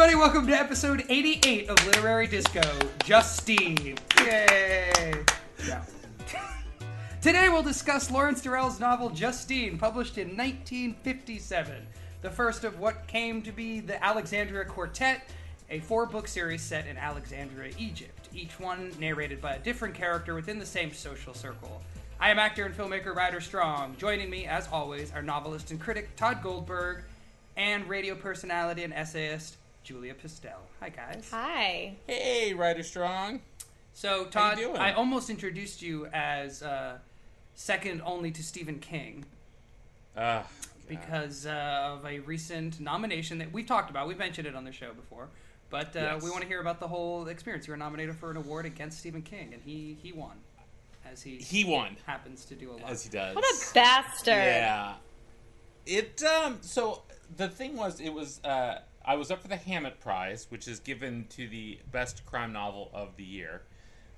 everybody. Welcome to episode 88 of Literary Disco. Justine. Yay. Yeah. Today we'll discuss Lawrence Durrell's novel Justine, published in 1957, the first of what came to be the Alexandria Quartet, a four book series set in Alexandria, Egypt, each one narrated by a different character within the same social circle. I am actor and filmmaker Ryder Strong. Joining me, as always, are novelist and critic Tod Goldberg and radio personality and essayist Julia Pistell. Hi, guys. Hi. Hey, Ryder Strong. So, Tod. I almost introduced you as uh, second only to Stephen King Uh, because uh, of a recent nomination that we've talked about. We've mentioned it on the show before, but uh, Yes. we want to hear about the whole experience. You were nominated for an award against Stephen King, and he he won, as he he won, happens to do a lot. as he does. What a bastard. Yeah. It um. So the thing was, it was uh. I was up for the Hammett Prize, which is given to the best crime novel of the year,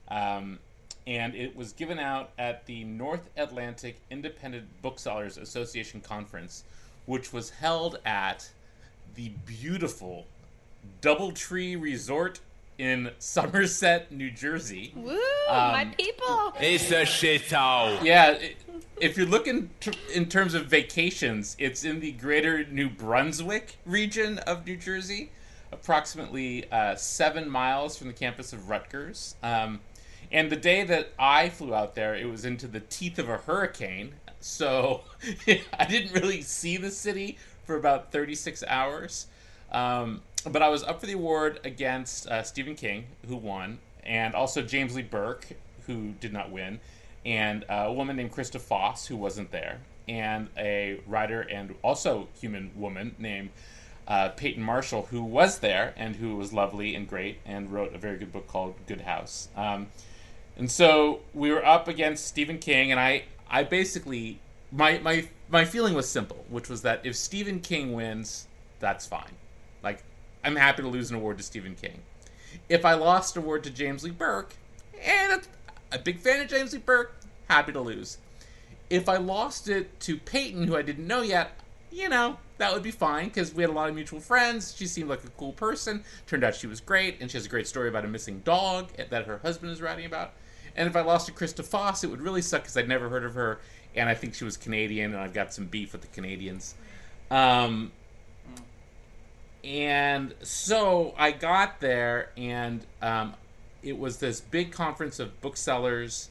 um, and it was given out at the North Atlantic Independent Booksellers Association conference, which was held at the beautiful DoubleTree Resort in Somerset, New Jersey. Woo, my Um, people. It's a shithole. Yeah, i- if you're looking in terms of vacations, it's in the greater New Brunswick region of New Jersey, approximately uh, seven miles from the campus of Rutgers. Um, and the day that I flew out there, it was into the teeth of a hurricane. So I didn't really see the city for about 36 hours. Um, but I was up for the award against uh, Stephen King, who won, and also James Lee Burke, who did not win, and a woman named Krista Foss, who wasn't there, and a writer and also human woman named uh, Peyton Marshall, who was there and who was lovely and great and wrote a very good book called Goodhouse. Um, and so we were up against Stephen King, and I, I basically, my, my, my feeling was simple, which was that if Stephen King wins, that's fine. Like, I'm happy to lose an award to Stephen King. If I lost an award to James Lee Burke, and a, a big fan of James Lee Burke, happy to lose. If I lost it to Peyton, who I didn't know yet, you know, that would be fine because we had a lot of mutual friends. She seemed like a cool person. Turned out she was great, and she has a great story about a missing dog that her husband is writing about. And if I lost to Krista Foss, it would really suck because I'd never heard of her, and I think she was Canadian, and I've got some beef with the Canadians. Um, and so I got there, and um, it was this big conference of booksellers,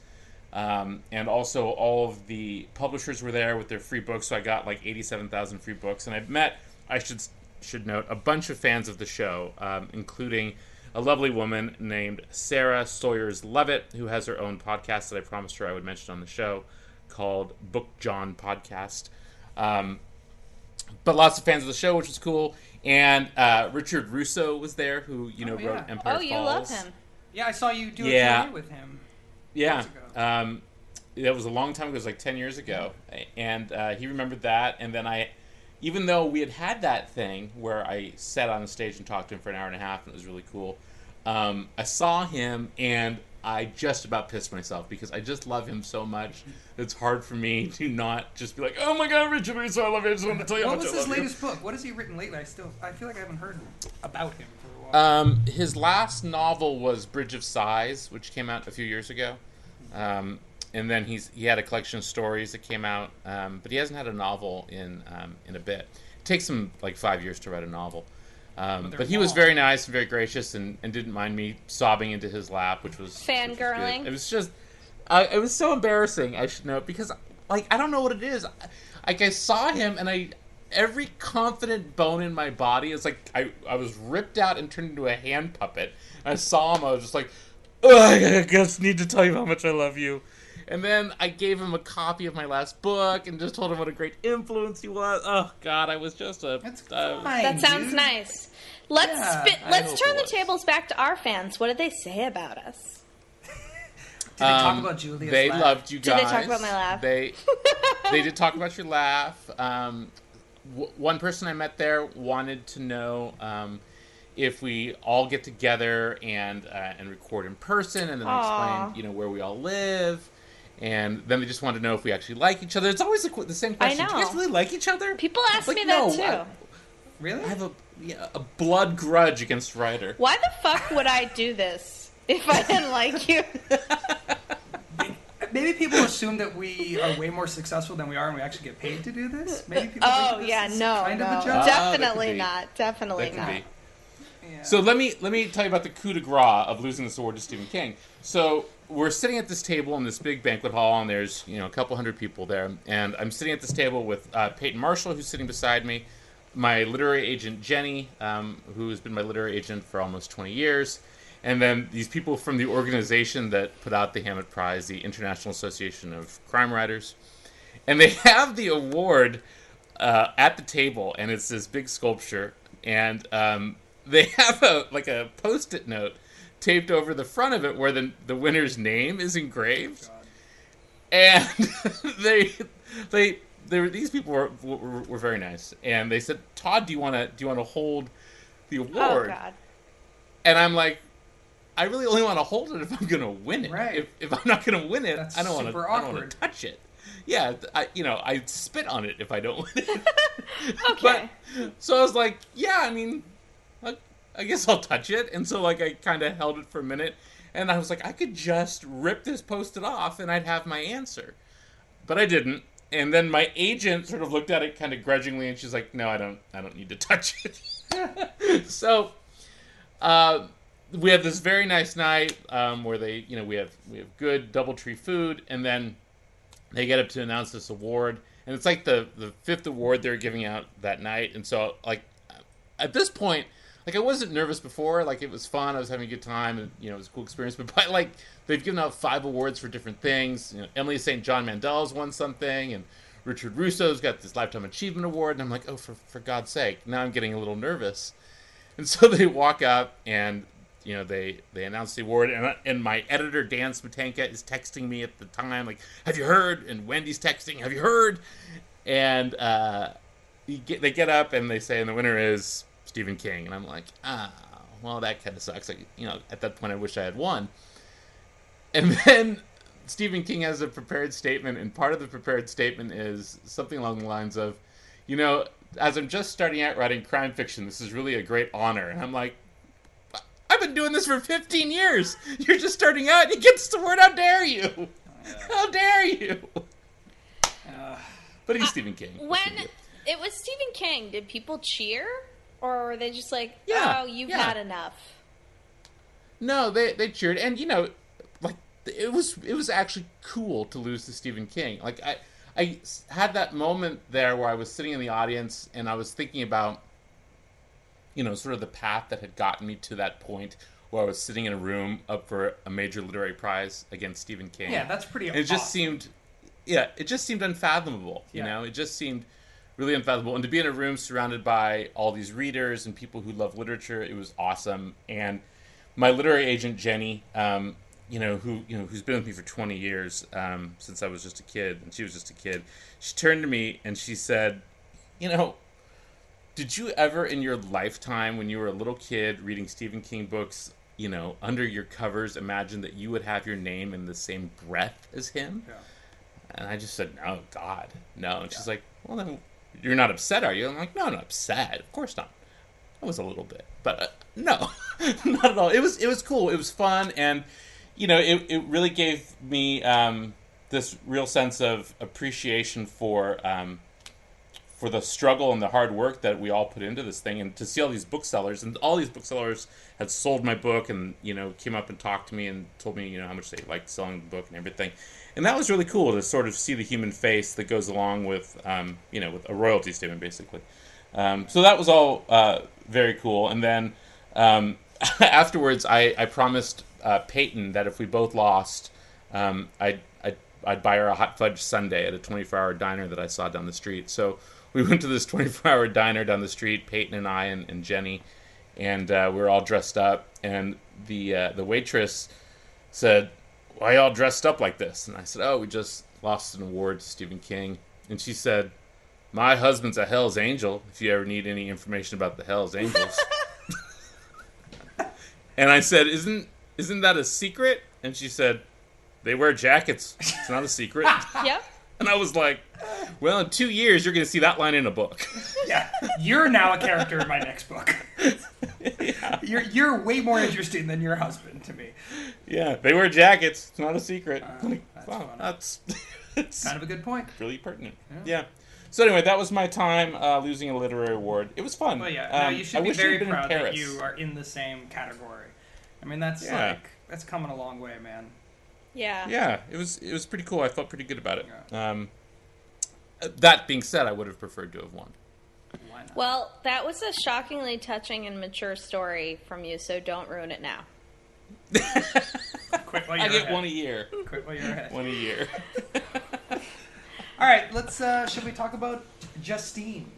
um, and also all of the publishers were there with their free books. So I got like eighty-seven thousand free books, and I met, I should should note, a bunch of fans of the show, um, including a lovely woman named Sarah Sawyer's Levitt, who has her own podcast that I promised her I would mention on the show, called Book John Podcast. Um, but lots of fans of the show, which was cool. And uh, Richard Russo was there, who you know Oh, yeah. wrote Empire Oh, you Falls. love him. Yeah, I saw you do a Yeah. Q&A with him. Yeah, um, that was a long time ago. It was like ten years ago, and uh, he remembered that. And then I, even though we had had that thing where I sat on the stage and talked to him for an hour and a half, and it was really cool. Um, I saw him, and I just about pissed myself because I just love him so much. It's hard for me to not just be like, "Oh my God, Richard Russo, I love you." I just want to tell you how What much was I his love you." latest book? What has he written lately? I still, I feel like I haven't heard about him for a while. Um, his last novel was Bridge of Sighs, which came out a few years ago. Um, and then he's he had a collection of stories that came out, um, but he hasn't had a novel in um, in a bit. It takes him like five years to write a novel. Um, but he was very nice and very gracious, and, and didn't mind me sobbing into his lap, which was which was It was just, uh, it was so embarrassing. I should note because like I don't know what it is. Like I saw him, and I every confident bone in my body is like I, I was ripped out and turned into a hand puppet. I saw him, I was just like, Ugh, I just need to tell you how much I love you. And then I gave him a copy of my last book and just told him what a great influence he was. Oh God, I was just a. That's uh, fine. That sounds dude. nice. Let's Yeah, spit, let's turn the tables back to our fans. What did they say about us? Did they talk um, about Julia's They laugh? loved you guys. Did they talk about my laugh? They they did talk about your laugh. Um, w- one person I met there wanted to know um, if we all get together and uh, and record in person, and then I Aw. explained you know where we all live. And then they just want to know if we actually like each other. It's always the, qu- the same I question. Do you guys really like each other? People ask Like, me no, that too. I- Really? I have a yeah, a blood grudge against Ryder. Why the fuck would I do this if I didn't like you? Maybe people assume that we are way more successful than we are, and we actually get paid to do this. Maybe people. Oh think this yeah, is no, kind no, of a joke. Ah, that could definitely be. not. Definitely not. be. Yeah. So let me let me tell you about the coup de grace of losing this award to Stephen King. So we're sitting at this table in this big banquet hall, and there's you know a couple hundred people there, and I'm sitting at this table with uh, Peyton Marshall, who's sitting beside me, my literary agent Jenny, um, who has been my literary agent for almost 20 years, and then these people from the organization that put out the Hammett Prize, the International Association of Crime Writers, and they have the award uh, at the table, and it's this big sculpture, and um, they have a like a post-it note taped over the front of it where the the winner's name is engraved, and they they there were, these people were, were were very nice, and they said, Tod, do you want to do you want to hold the Oh award? god. And I'm like. I really only want to hold it if I'm going to win it. Right. If, if I'm not going to win it, That's I don't want to. I don't want to touch it. Yeah, I, you know, I spit on it if I don't win it. Okay. But so I was like, yeah, I mean, I, guess I'll touch it. And so like I kind of held it for a minute, and I was like, I could just rip this post-it off, and I'd have my answer. But I didn't. And then my agent sort of looked at it kind of grudgingly, and she's like, "No, I don't. I don't need to touch it." so, uh, we have this very nice night um, where they, you know, we have we have good DoubleTree food, and then they get up to announce this award, and it's like the the fifth award they're giving out that night, and so like at this point, like I wasn't nervous before, like it was fun, I was having a good time, and you know it was a cool experience, but by like they've given out five awards for different things. You know, Emily St. John Mandel's won something, and Richard Russo's got this lifetime achievement award, and I'm like, oh, for for God's sake! Now I'm getting a little nervous, and so they walk up and you know they they announce the award and, and my editor dan smetanka is texting me at the time like have you heard and wendy's texting have you heard and uh you get, they get up and they say and the winner is stephen king and i'm like ah well that kind of sucks like you know at that point i wish i had won and then stephen king has a prepared statement and part of the prepared statement is something along the lines of you know as i'm just starting out writing crime fiction this is really a great honor and i'm like I've been doing this for 15 years. You're just starting out and you get the word. How dare you? How dare you? Uh, But he's Stephen King. When it was Stephen King, did people cheer? Or were they just like, Yeah, oh, you've yeah. had enough? No, they they cheered, and you know, like it was it was actually cool to lose to Stephen King. Like I I had that moment there where I was sitting in the audience and I was thinking about, you know, sort of the path that had gotten me to that point where I was sitting in a room up for a major literary prize against Stephen King. yeah, that's pretty. And it just seemed yeah it just seemed unfathomable you Yeah. know it just seemed really unfathomable and to be in a room surrounded by all these readers and people who love literature it was awesome and my literary agent jenny um, you know who you know who's been with me for 20 years um, since i was just a kid and she was just a kid she turned to me and she said you know did you ever in your lifetime when you were a little kid reading stephen king books you know under your covers imagine that you would have your name in the same breath as him Yeah. and I just said, "No, God, no." And she's like, "Well, then you're not upset, are you?" I'm like, "No, I'm not upset. Of course not. I was a little bit, but uh, no, not at all. It was it was cool. It was fun, and you know, it it really gave me um, this real sense of appreciation for um, for the struggle and the hard work that we all put into this thing, and to see all these booksellers and all these booksellers had sold my book, and you know, came up and talked to me and told me you know how much they liked selling the book and everything, and that was really cool to sort of see the human face that goes along with um, you know with a royalty statement basically. Um, so that was all uh, very cool, and then um, afterwards, I, I promised uh, Peyton that if we both lost, um, I'd, I'd I'd buy her a hot fudge sundae at a 24-hour diner that I saw down the street. So we went to this 24-hour diner down the street, Peyton and I and, and Jenny, and uh, we were all dressed up. And the uh, the waitress said, "Why y'all dressed up like this?" And I said, "Oh, we just lost an award to Stephen King." And she said, "My husband's a Hell's Angel. If you ever need any information about the Hell's Angels." and I said, "Isn't isn't that a secret?" And she said, "They wear jackets. It's not a secret." Yep. And I was like, well, in two years, you're going to see that line in a book. Yeah, you're now a character in my next book. You're you're way more interesting than your husband to me. yeah, they wear jackets. It's not a secret. Like, that's wow, funny. that's it's Kind of a good point. really pertinent. Yeah. So anyway, that was my time uh, losing a literary award. It was fun. Well, yeah, no, Um, you I should be very you'd been in proud that you are in the same category. I mean, that's Yeah. like that's coming a long way, man. Yeah. Yeah, it was it was pretty cool. I felt pretty good about it. Um, uh, that being said, I would have preferred to have won. Well, that was a shockingly touching and mature story from you, so don't ruin it now. Quit while I you're get ahead. one a year. Quit while you're ahead. One a year. All right, let's. Uh, should we talk about Justine?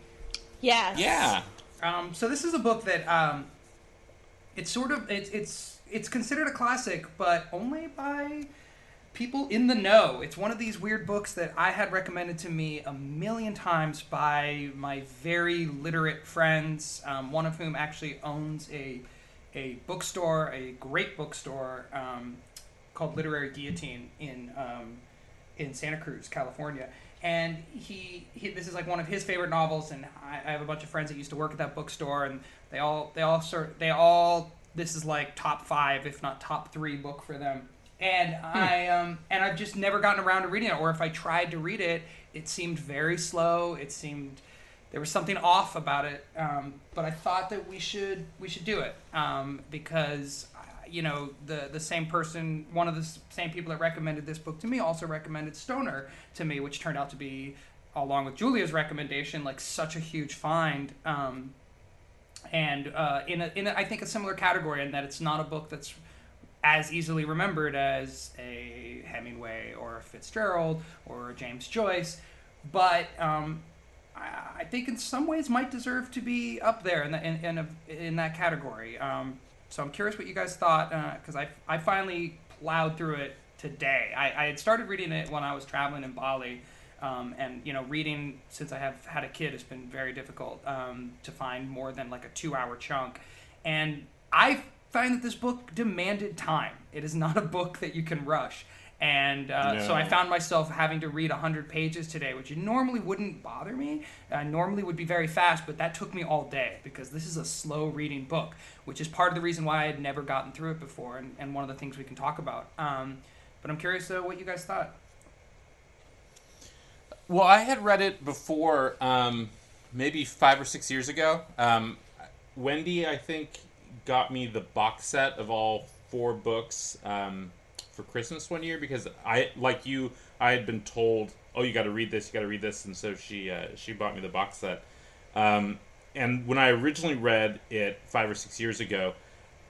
Yes. yeah. Um, so this is a book that um, it's sort of it's it's it's considered a classic, but only by people in the know. It's one of these weird books that I had recommended to me a million times by my very literate friends. Um, one of whom actually owns a a bookstore, a great bookstore um, called Literary Guillotine in um, in Santa Cruz, California. And he, he, this is like one of his favorite novels, and I, I have a bunch of friends that used to work at that bookstore, and they all, they all sort, they all, this is like top five, if not top three book for them. And I, um, and I've just never gotten around to reading it, or if I tried to read it, it seemed very slow. It seemed there was something off about it. Um, but I thought that we should, we should do it um, because you know the the same person one of the same people that recommended this book to me also recommended stoner to me which turned out to be along with julia's recommendation like such a huge find um, and uh, in, a, in a, i think a similar category in that it's not a book that's as easily remembered as a hemingway or a fitzgerald or a james joyce but um, I, think in some ways might deserve to be up there in, the, in, in, a, in that category um, so I'm curious what you guys thought because I, I finally plowed through it today. I, I had started reading it when I was traveling in Bali, um, and you know, reading since I have had a kid has been very difficult um, to find more than like a two-hour chunk. And I find that this book demanded time. It is not a book that you can rush. And uh, so I found myself having to read 100 pages today, which normally wouldn't bother me. I normally would be very fast, but that took me all day because this is a slow reading book, which is part of the reason why I had never gotten through it before, and, and one of the things we can talk about. Um, but I'm curious uh, what you guys thought. Well, I had read it before, um, maybe five or six years ago. Um, Wendy, I think, got me the box set of all four books um, for Christmas one year because I, like you, I had been told, "Oh, you got to read this, you got to read this," and so she uh, she bought me the box set. Um, and when I originally read it five or six years ago,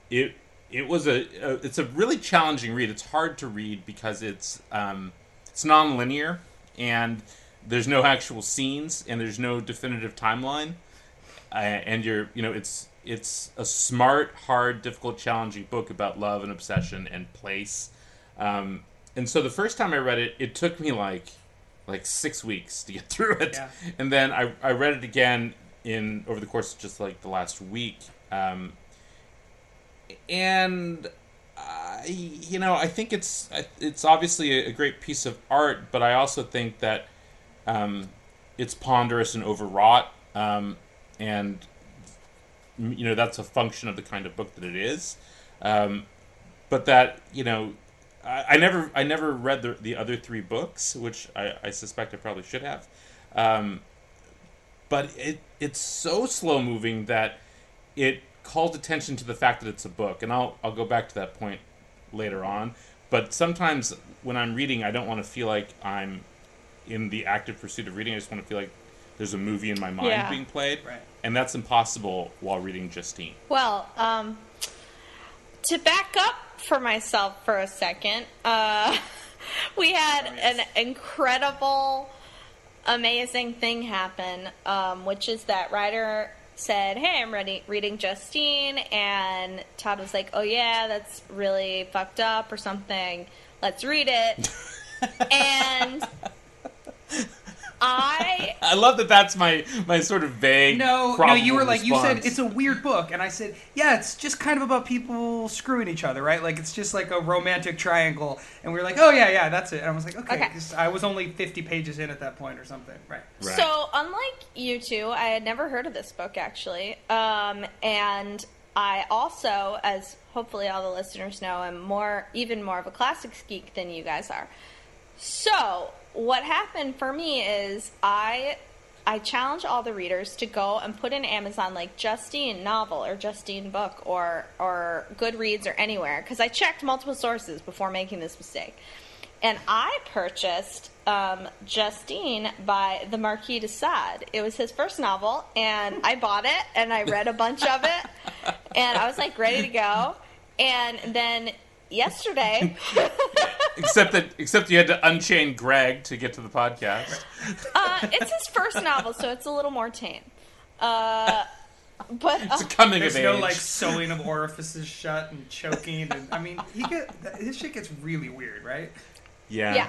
it it was a, a it's a really challenging read. It's hard to read because it's um, it's non-linear and there's no actual scenes and there's no definitive timeline. Uh, and you're you know it's it's a smart, hard, difficult, challenging book about love and obsession and place. Um, and so the first time I read it, it took me like like six weeks to get through it, Yeah. and then I, I read it again in over the course of just like the last week. Um, and I, you know, I think it's it's obviously a, great piece of art, but I also think that um, it's ponderous and overwrought, um, and you know that's a function of the kind of book that it is. Um, but that you know, I, I never I never read the the other three books, which I, I suspect I probably should have. Um, but it it's so slow moving that it called attention to the fact that it's a book, and I'll I'll go back to that point later on. But sometimes when I'm reading, I don't want to feel like I'm in the active pursuit of reading. I just want to feel like there's a movie in my mind Yeah. being played, Right. And that's impossible while reading Justine. Well, um, to back up for myself for a second, uh, we had an incredible, amazing thing happen, um, which is that Ryder said, "Hey, I'm ready reading Justine," and Tod was like, "Oh yeah, that's really fucked up or something. Let's read it." and I I love that. That's my my sort of vague. No, no, you were like you said it's a weird book, and I said yeah, it's just kind of about people screwing each other, right? Like it's just like a romantic triangle, and we were like, oh yeah, yeah, that's it. And I was like, okay, Okay. 'cause I was only fifty pages in at that point or something, right? Right. So, unlike you two, I had never heard of this book actually. Um, and I also, as hopefully all the listeners know, am more, even more of a classics geek than you guys are. So, what happened for me is I. I challenge all the readers to go and put in Amazon like Justine novel or Justine book or or Goodreads or anywhere because I checked multiple sources before making this mistake and I purchased um, Justine by the Marquis de Sade. It was his first novel, and I bought it and I read a bunch of it, and I was like ready to go. And then yesterday, except that except you had to unchain Greg to get to the podcast. uh, it's his first novel, so it's a little more tame. Uh, but It's a uh, coming There's of no age. like sewing of orifices shut and choking, and I mean, he get his shit gets really weird, right? yeah. yeah.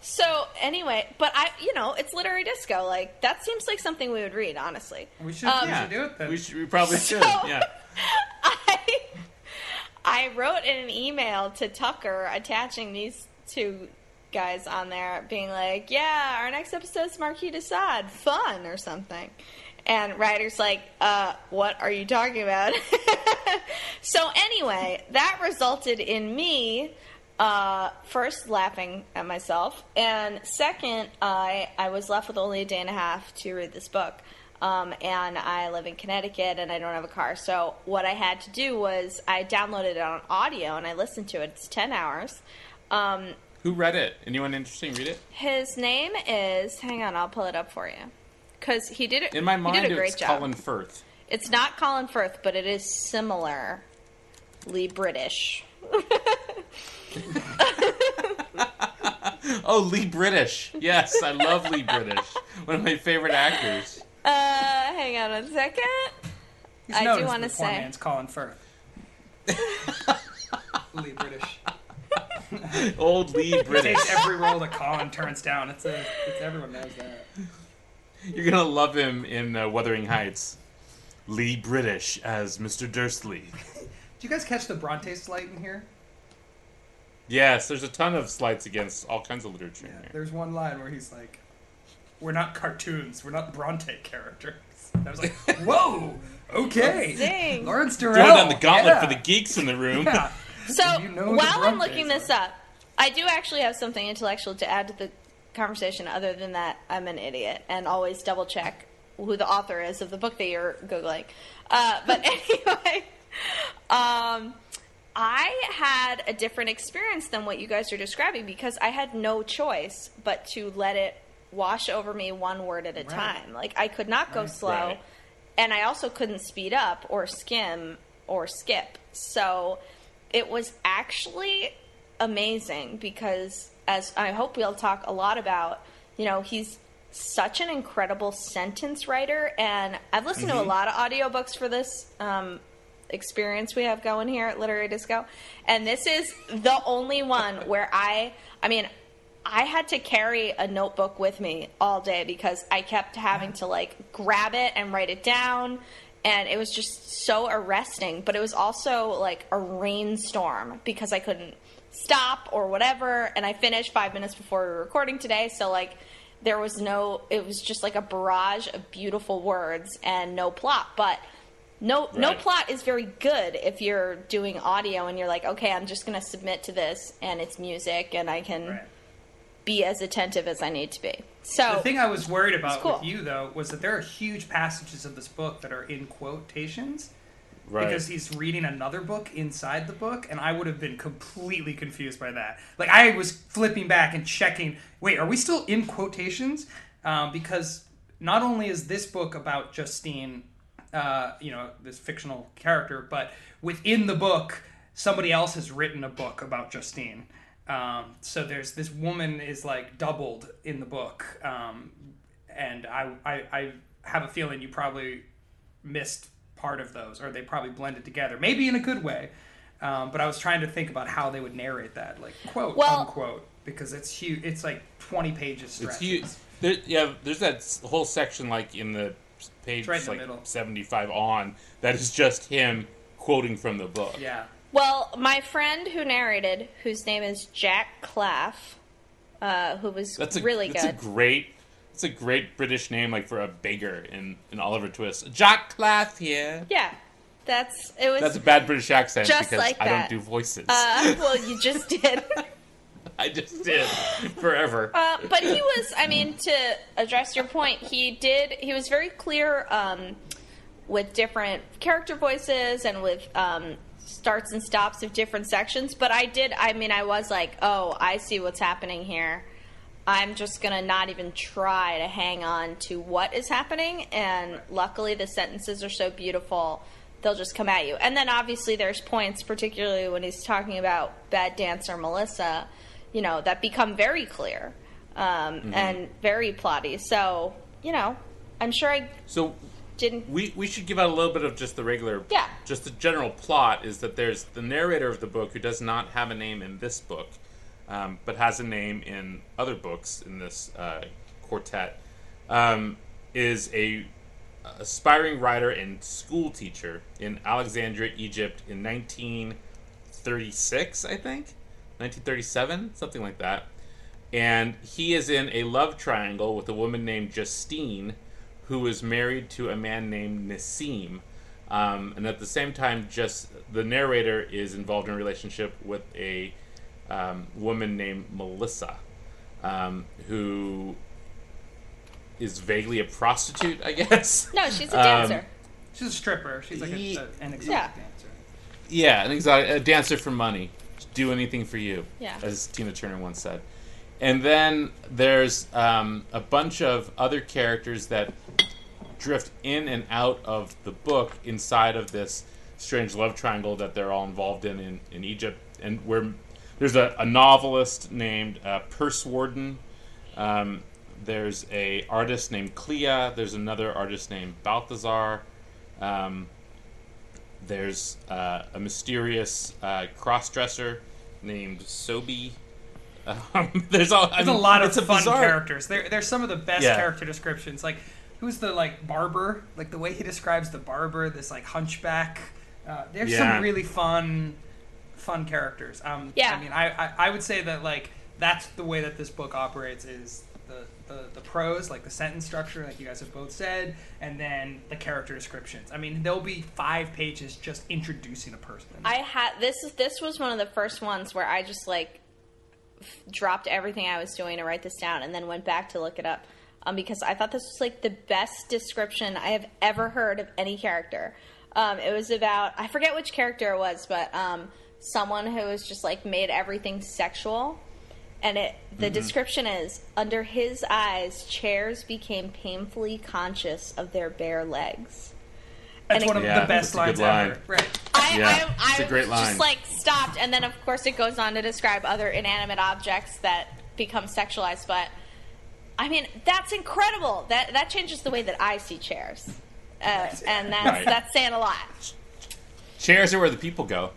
So anyway, but I, you know, it's literary disco. Like that seems like something we would read, honestly. We should, Um, we should do it then. We, should, we probably should. Yeah. I I wrote in an email to Tucker attaching these two guys on there, being like, "Yeah, our next episode's Marquis de Sade, fun or something." And Ryder's like, "Uh, what are you talking about?" so anyway, that resulted in me uh, first laughing at myself, and second, I I was left with only a day and a half to read this book. Um, and I live in Connecticut and I don't have a car. So what I had to do was I downloaded it on audio and I listened to it. It's 10 hours. Um, Who read it? Anyone interesting read it? his name is, hang on, I'll pull it up for you. Because he did it. In my mind, did a great it's job. Colin Firth. It's not Colin Firth, but it is similarly British. Oh, Lee British. Yes, I love Lee British. One of my favorite actors. Uh, hang on a second. He's I do wanna the poor say- man's Colin Firth. Lee British. Old Lee British. Takes every role that Colin turns down. It's a, it's everyone knows that. You're gonna love him in uh, Wuthering Heights. Lee British as Mr. Dursley. Do you guys catch the Bronte slight in here? Yes, there's a ton of slights against all kinds of literature in here. There's one line where he's like, "We're not cartoons. We're not Bronte characters." And I was like, "Whoa, okay." Zing. Lawrence Durrell. Throwing down the gauntlet yeah. for the geeks in the room. Yeah. So You know while I'm looking this are. up, I do actually have something intellectual to add to the conversation. Other than that, I'm an idiot and always double check who the author is of the book that you're googling. Uh, but anyway, um, I had a different experience than what you guys are describing because I had no choice but to let it wash over me one word at a time. Like I could not go Right. slow Right. and I also couldn't speed up or skim or skip. So it was actually amazing because, as I hope we'll talk a lot about, you know, he's such an incredible sentence writer, and I've listened to a lot of audiobooks for this. Um, experience we have going here at Literary Disco. And this is the only one where I I mean I had to carry a notebook with me all day because I kept having to like grab it and write it down and it was just so arresting, but it was also like a rainstorm because I couldn't stop or whatever and I finished 5 minutes before we were recording today, so like there was no it was just like a barrage of beautiful words and no plot, but no no plot is very good if you're doing audio and you're like, okay, I'm just going to submit to this and it's music and I can Right. Be as attentive as I need to be. So The thing I was worried about cool. with you though was that there are huge passages of this book that are in quotations Right. because he's reading another book inside the book, and I would have been completely confused by that. Like I was flipping back and checking. Wait, are we still in quotations? Um, because not only is this book about Justine, uh, you know, this fictional character, but within the book, somebody else has written a book about Justine. Um, so there's this woman is like doubled in the book, um, and I, I I have a feeling you probably missed part of those, or they probably blended together, maybe in a good way. Um, but I was trying to think about how they would narrate that, like quote Well- unquote, because it's huge. It's like twenty pages. It's huge. There, yeah, there's that whole section like in the page right in the like middle. 75 on that is just him quoting from the book. Yeah. Well, my friend who narrated, whose name is Jack Claff, uh, who was That's a really that's good. That's a great it's a great British name like for a beggar in, in Oliver Twist. Jack Claff here. yeah, that's it was. That's a bad British accent Just because like I that. don't do voices. uh, well, you just did. I just did forever. Uh, but he was, I mean, to address your point, he did, he was very clear um, with different character voices and with um, starts and stops of different sections. But I did, I mean, I was like, oh, I see what's happening here. I'm just going to not even try to hang on to what is happening. And luckily, the sentences are so beautiful. They'll just come at you. And then obviously, there's points, particularly when he's talking about bad dancer Melissa, you know, that become very clear um, and very plotty. So, you know, I'm sure I so didn't. we we should give out a little bit of just the regular Yeah. just the general plot is that there's the narrator of the book who does not have a name in this book um, but has a name in other books in this uh, quartet um, is a aspiring writer and school teacher in Alexandria Egypt in 1936 I think 1937 something like that and he is in a love triangle with a woman named Justine, who is married to a man named Nassim. Um, and at the same time, just the narrator is involved in a relationship with a um, woman named Melissa, um, who is vaguely a prostitute, I guess. No, she's a Um, dancer. She's a stripper. She's like a, a, an exotic Yeah. dancer. Yeah, an exotic, a dancer for money. Do anything for you. Yeah. As Tina Turner once said. And then there's um, a bunch of other characters that drift in and out of the book inside of this strange love triangle that they're all involved in in, in Egypt. And where there's a, a novelist named uh, Pursewarden. Um, there's a artist named Clea. There's another artist named Balthazar. Um, there's uh, a mysterious uh, cross-dresser named Scobie. Um, there's a, I There's mean, a lot of it's a fun bizarre- characters. There, there's some of the best Yeah. character descriptions. Like, who's the like barber? Like the way he describes the barber, this like hunchback. Uh, there's Yeah. some really fun, fun characters. Um, Yeah. I mean, I, I, I would say that like that's the way that this book operates is the, the the prose, like the sentence structure, like you guys have both said, and then the character descriptions. I mean, there'll be five pages just introducing a person. I had this. This was one of the first ones where I just like f- dropped everything I was doing to write this down, and then went back to look it up um, because I thought this was like the best description I have ever heard of any character. Um, it was about I forget which character it was, but um, someone who was just like made everything sexual. And it, the description is under his eyes, chairs became painfully conscious of their bare legs. That's one of Yeah, the best that's a lines good line. ever. Right. I, Yeah, I, it's I a great line. just like stopped, and then of course it goes on to describe other inanimate objects that become sexualized. But I mean, that's incredible. That that changes the way that I see chairs, uh, and that's Right. that's saying a lot. Chairs are where the people go.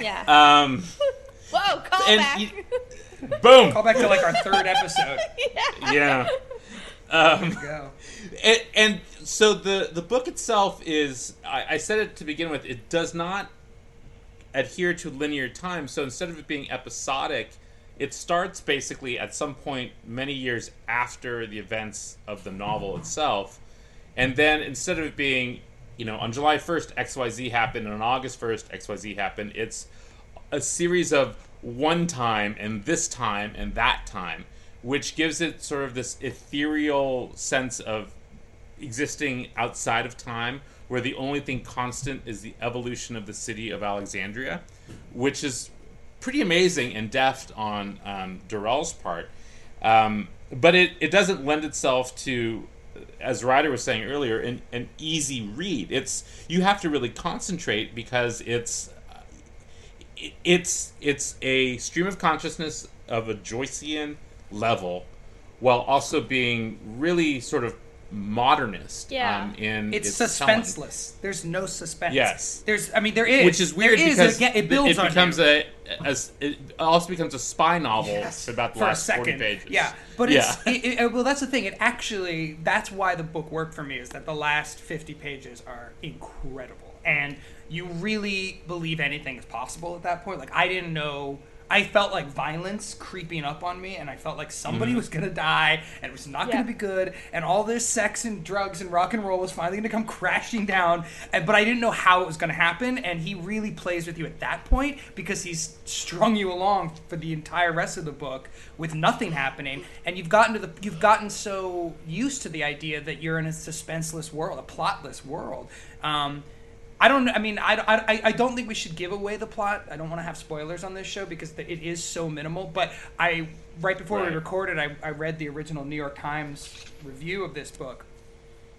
Yeah. Um, Whoa, call and back. you- boom. Call back to like our third episode. Yeah. Um, Go. and, and so the the book itself is I, I said it to begin with it does not adhere to linear time so instead of it being episodic it starts basically at some point many years after the events of the novel itself and then instead of it being you know on july 1st xyz happened and on august 1st xyz happened it's a series of one time and this time and that time, which gives it sort of this ethereal sense of existing outside of time, where the only thing constant is the evolution of the city of Alexandria, which is pretty amazing and deft on um, Durrell's part. Um, but it, it doesn't lend itself to, as Ryder was saying earlier, an, an easy read. It's you have to really concentrate because it's it's it's a stream of consciousness of a Joycean level, while also being really sort of modernist. Yeah. um, in It's, its telling. suspenseless. There's no suspense. Yes. There's. I mean, there is. which is weird there is, because again, it builds it on becomes you. a, a, it also becomes a spy novel Yes, for about the for last forty pages. Yeah, but yeah. it's it, it, well. That's the thing. It actually that's why the book worked for me is that the last fifty pages are incredible, and you really believe anything is possible at that point. Like I didn't know. I felt like violence creeping up on me, and I felt like somebody Mm-hmm. was gonna die, and it was not Yeah. gonna be good, and all this sex and drugs and rock and roll was finally gonna come crashing down. And, but I didn't know how it was gonna happen, and he really plays with you at that point because he's strung you along for the entire rest of the book with nothing happening, and you've gotten to the you've gotten so used to the idea that you're in a suspenseless world, a plotless world. Um, I don't. I mean, I, I, I don't think we should give away the plot. I don't want to have spoilers on this show because the, it is so minimal. But I, right before Right. we recorded, I, I read the original New York Times review of this book,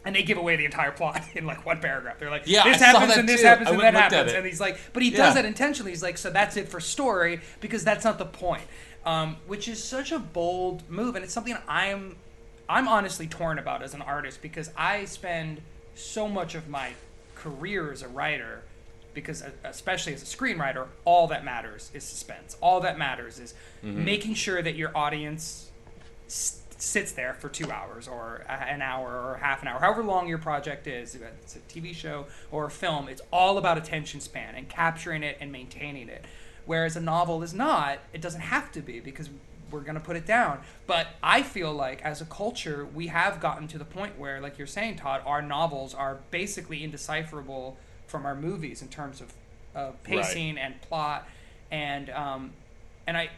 and they give away the entire plot in like one paragraph. They're like, Yeah, this I happens and this too. happens I and that and looked at happens, and he's like, but he Yeah. does that intentionally. He's like, so that's it for story because that's not the point. Um, which is such a bold move, and it's something I'm I'm honestly torn about as an artist because I spend so much of my career as a writer because especially as a screenwriter all that matters is suspense. All that matters is mm-hmm. making sure that your audience s- sits there for two hours or a- an hour or half an hour however long your project is it's a tv show or a film it's all about attention span and capturing it and maintaining it. Whereas a novel is not it doesn't have to be because we're going to put it down. But i feel like as a culture we have gotten to the point where like you're saying tod our novels are basically indecipherable from our movies in terms of uh, pacing and plot. And um, and i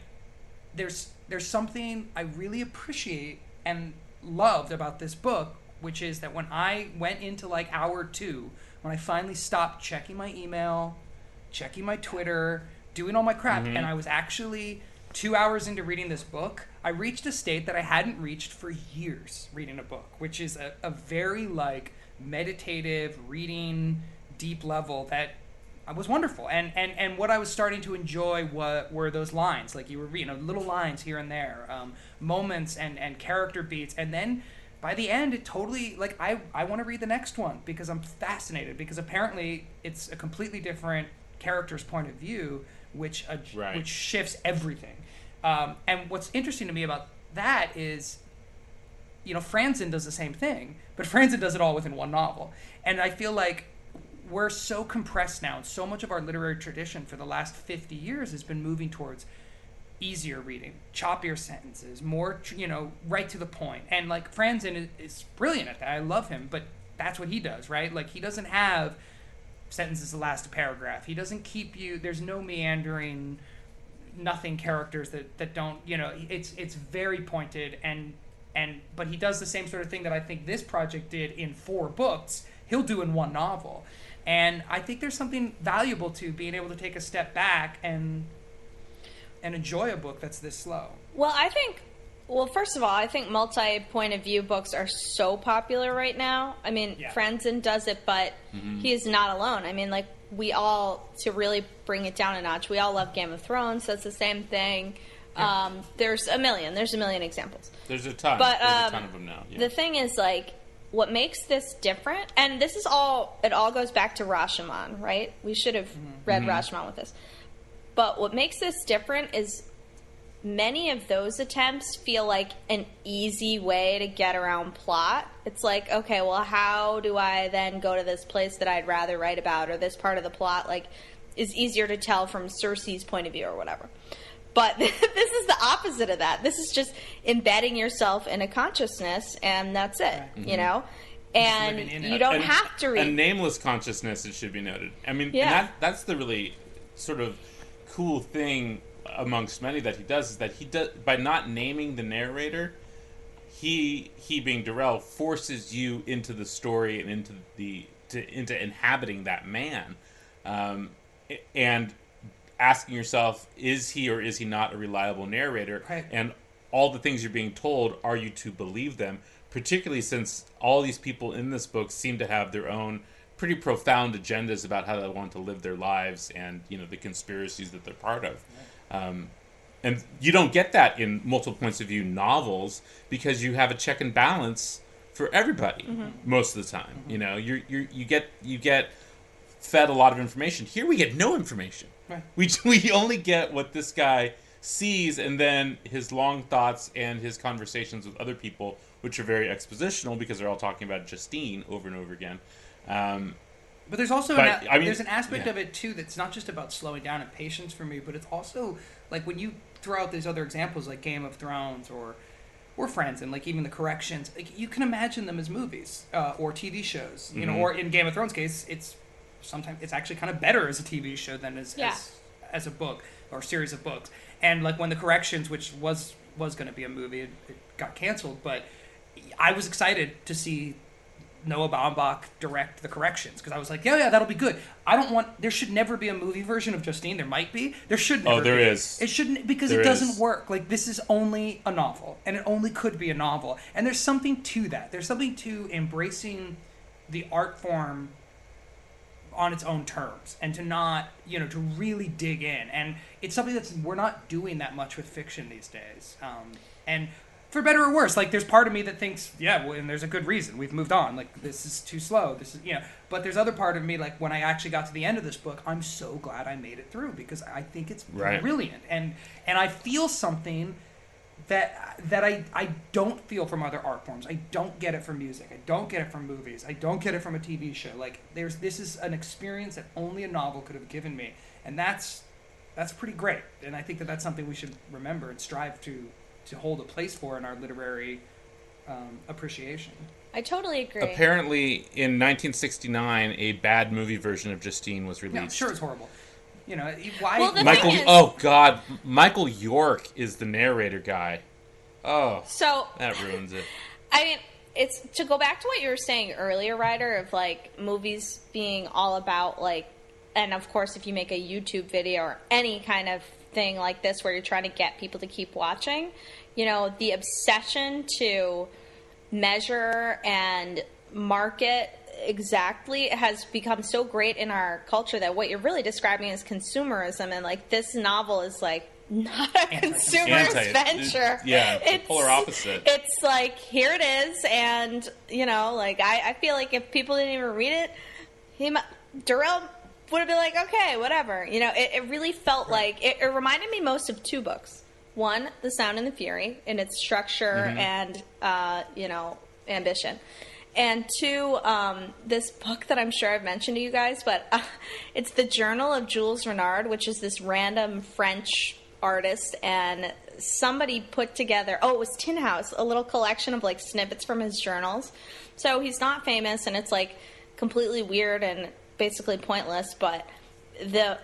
there's there's something I really appreciate and loved about this book, which is that when I went into like hour two, when I finally stopped checking my email, checking my Twitter, doing all my crap, and I was actually two hours into reading this book, I reached a state that I hadn't reached for years reading a book, which is a, a very like meditative reading deep level that was wonderful, and and and what I was starting to enjoy were, were those lines, like you were, you know, little lines here and there, um, moments and and character beats, and then by the end, it totally like I I want to read the next one because I'm fascinated because apparently it's a completely different character's point of view, which uh, Right. which shifts everything. Um, and what's interesting to me about that is you know, Franzen does the same thing, but Franzen does it all within one novel. And I feel like we're so compressed now, and so much of our literary tradition for the last 50 years has been moving towards easier reading, choppier sentences, more, tr- you know, right to the point. And like Franzen is, is brilliant at that. I love him, but that's what he does, right? Like he doesn't have sentences the last paragraph. He doesn't keep you, there's no meandering nothing characters that, that don't you know it's it's very pointed and and but he does the same sort of thing that I think this project did in four books he'll do in one novel and I think there's something valuable to being able to take a step back and and enjoy a book that's this slow Well, I think. Well, first of all, I think multi point of view books are so popular right now. I mean, Yeah. Franzen does it, but he is not alone. I mean, like, we all, to really bring it down a notch, we all love Game of Thrones. That's the same thing. Um, there's a million. There's a million examples. There's a ton. But There's um, a ton of them now. Yeah. the thing is, like, what makes this different, and this is all, it all goes back to Rashomon, right? We should have read Rashomon with this. But what makes this different is many of those attempts feel like an easy way to get around plot. It's like, okay, well, how do I then go to this place that I'd rather write about, or this part of the plot, like, is easier to tell from Cersei's point of view, or whatever. But this is the opposite of that. This is just embedding yourself in a consciousness, and that's it, you mm-hmm. know? And you don't And have to read. A nameless consciousness, it should be noted. I mean, Yeah. and that, that's the really sort of cool thing amongst many that he does is that he does by not naming the narrator, he he being Durrell forces you into the story and into the to, into inhabiting that man, um, and asking yourself, is he or is he not a reliable narrator? Right. And all the things you're being told, are you to believe them? Particularly since all these people in this book seem to have their own pretty profound agendas about how they want to live their lives and you know the conspiracies that they're part of. Um, and you don't get that in multiple points of view novels because you have a check and balance for everybody Mm-hmm. most of the time. You know, you you you get you get fed a lot of information. Here we get no information. Right. We we only get what this guy sees, and then his long thoughts and his conversations with other people, which are very expositional because they're all talking about Justine over and over again. Um, But there's also But, an, a- I mean, there's an aspect yeah. of it too that's not just about slowing down and patience for me, but it's also like when you throw out these other examples like Game of Thrones or or Friends and like even the corrections, like you can imagine them as movies uh, or TV shows, you know. Mhm. Or in Game of Thrones case, it's sometimes it's actually kind of better as a TV show than as Yeah. as, as a book or series of books. And like when the corrections, which was was going to be a movie, it, it got canceled, but I was excited to see Noah Baumbach direct the corrections because I was like, yeah, yeah, that'll be good. I don't want. There should never be a movie version of Justine. There might be. There should. Never Oh, there be. is. It shouldn't because There it doesn't is. work. Like this is only a novel, and it only could be a novel. And there's something to that. There's something to embracing the art form on its own terms and to not you know to really dig in and it's something that's we're not doing that much with fiction these days um, and for better or worse like there's part of me that thinks yeah well, and there's a good reason we've moved on like this is too slow this is you know but there's other part of me like when i actually got to the end of this book i'm so glad i made it through because i think it's Right. brilliant and and i feel something that that I, I don't feel from other art forms. I don't get it from music. I don't get it from movies. I don't get it from a TV show. Like there's this is an experience that only a novel could have given me, and that's that's pretty great. And I think that that's something we should remember and strive to to hold a place for in our literary um, appreciation. I totally agree. apparently, in 1969, a bad movie version of Justine was released. I'm sure it's horrible. You know why? Well, the Michael. thing is- oh God, Michael York is the narrator guy. Oh, so that ruins it. I mean, it's to go back to what you were saying earlier, Ryder, of like movies being all about like, and of course, if you make a YouTube video or any kind of thing like this where you're trying to get people to keep watching, you know, the obsession to measure and market exactly has become so great in our culture that what you're really describing is consumerism and like this novel is like not a consumer Anti- venture yeah, it's the polar opposite. it's like here it is and you know like i, I feel like if people didn't even read it he mi- Durrell would have been like okay whatever you know it, it really felt like it, it reminded me most of two books one the sound and the fury in its structure Mm-hmm. and uh, you know ambition and two, um, this book that I'm sure I've mentioned to you guys, but uh, it's the Journal of Jules Renard, which is this random French artist, and somebody put together. Oh, it was Tin House, a little collection of like snippets from his journals. So he's not famous, and it's like completely weird and basically pointless, but the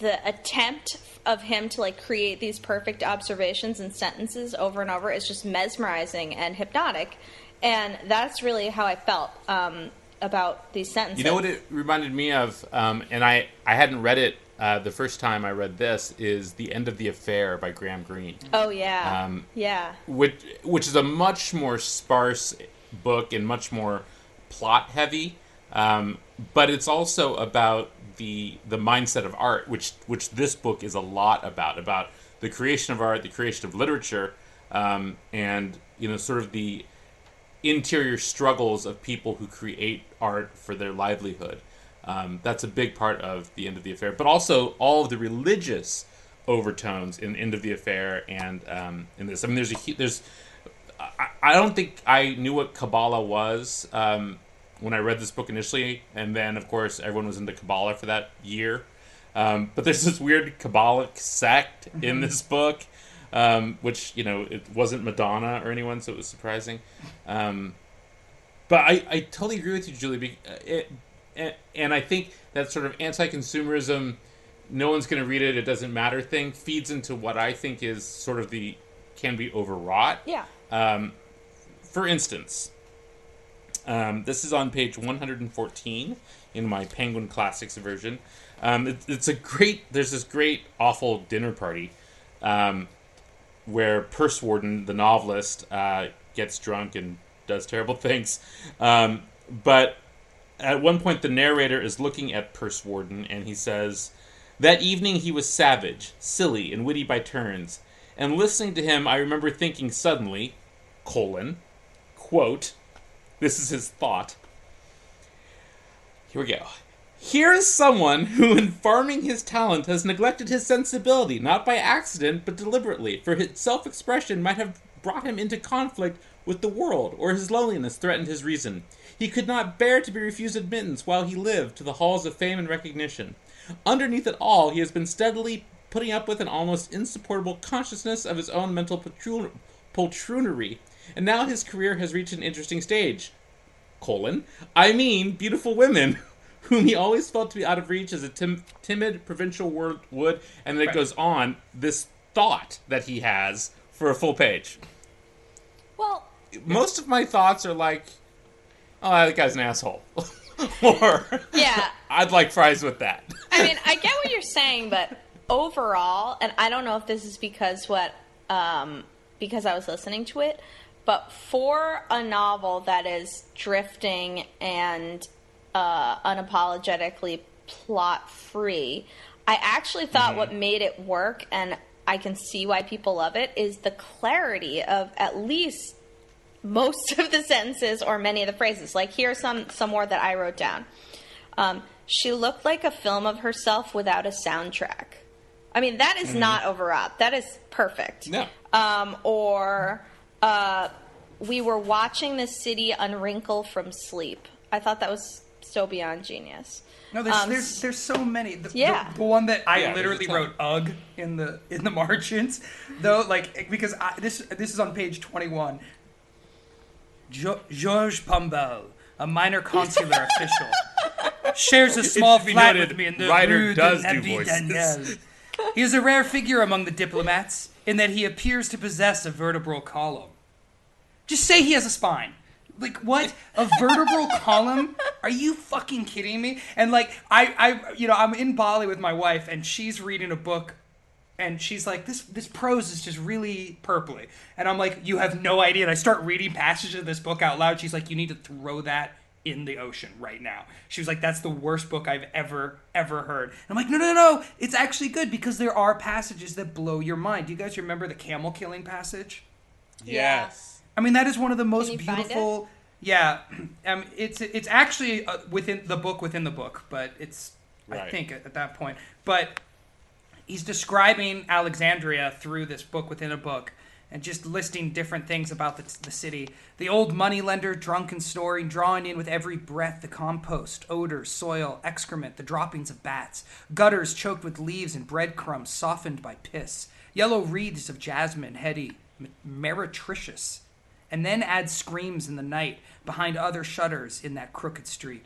the attempt of him to like create these perfect observations and sentences over and over is just mesmerizing and hypnotic and that's really how i felt um, about these sentences You know what it reminded me of, um, and I I hadn't read it uh, the first time I read this is the end of the affair by Graham Greene. oh yeah Um, yeah which which is a much more sparse book and much more plot heavy. Um, but it's also about the the mindset of art, which which this book is a lot about about the creation of art, the creation of literature, um, and you know sort of the interior struggles of people who create art for their livelihood. Um, that's a big part of the end of the affair, but also all of the religious overtones in End of the Affair and um, in this. I mean, there's a there's I, I don't think I knew what Kabbalah was um, when I read this book initially, and then of course everyone was into Kabbalah for that year. Um, but there's this weird Kabbalic sect in this book, um, which you know it wasn't Madonna or anyone, so it was surprising. Um, but I, I totally agree with you, Julie. uh, It, and, and I think that sort of anti-consumerism, no one's going to read it, it doesn't matter thing, feeds into what I think is sort of the can be overwrought. yeah Um, for instance, um, this is on page 114 in my Penguin Classics version. Um, it, it's a great. There's this great awful dinner party um, where Pursewarden, the novelist, uh, gets drunk and does terrible things. Um, but at one point, the narrator is looking at Pursewarden and he says, That evening he was savage, silly, and witty by turns. And listening to him, I remember thinking suddenly, colon, quote, this is his thought. Here we go. Here is someone who, in farming his talent, has neglected his sensibility, not by accident, but deliberately, for his self expression might have brought him into conflict with the world, or his loneliness threatened his reason. He could not bear to be refused admittance while he lived to the halls of fame and recognition. Underneath it all, he has been steadily putting up with an almost insupportable consciousness of his own mental poltroon- poltroonery, and now his career has reached an interesting stage. Colon, I mean, beautiful women, whom he always felt to be out of reach as a tim- timid provincial word would, and then it goes on this thought that he has for a full page. Well, Most of my thoughts are like, "Oh, that guy's an asshole," or yeah. "I'd like fries with that." I mean, I get what you're saying, but overall, and I don't know if this is because what um, because I was listening to it, but for a novel that is drifting and uh, unapologetically plot free, I actually thought what made it work, and I can see why people love it, is the clarity of at least most of the sentences or many of the phrases. Like here's some some more that I wrote down. Um, she looked like a film of herself without a soundtrack. I mean, that is not overwrought. That is perfect. No. Um, or uh, we were watching the city unwrinkle from sleep. I thought that was so beyond genius. No, there's Um, there's there's so many. The, the- Yeah. the, one that I Yeah, literally wrote "ugh" in the in the margins, though, like because I, this this is on page twenty one. Jo- Georges Pombal, a minor consular official, shares a small should be flat noted, with me in the Ryder Rue does de do voices. Daniel. He is a rare figure among the diplomats in that he appears to possess a vertebral column. Just say he has a spine. Like what? A vertebral column? Are you fucking kidding me? And like I I you know, I'm in Bali with my wife and she's reading a book and she's like this this prose is just really purpley. And I'm like you have no idea. And I start reading passages of this book out loud. She's like you need to throw that in the ocean right now. She was like that's the worst book I've ever ever heard. And I'm like no no no, it's actually good because there are passages that blow your mind. Do you guys remember the camel killing passage? Yes. I mean, that is one of the most beautiful. Yeah, um, it's it's actually uh, within the book within the book, but it's I think at, at that point. But he's describing Alexandria through this book within a book, and just listing different things about the, the city. The old moneylender, drunk and snoring, drawing in with every breath the compost, odors, soil, excrement, the droppings of bats, gutters choked with leaves and breadcrumbs softened by piss, yellow wreaths of jasmine, heady, meretricious and then add screams in the night behind other shutters in that crooked street.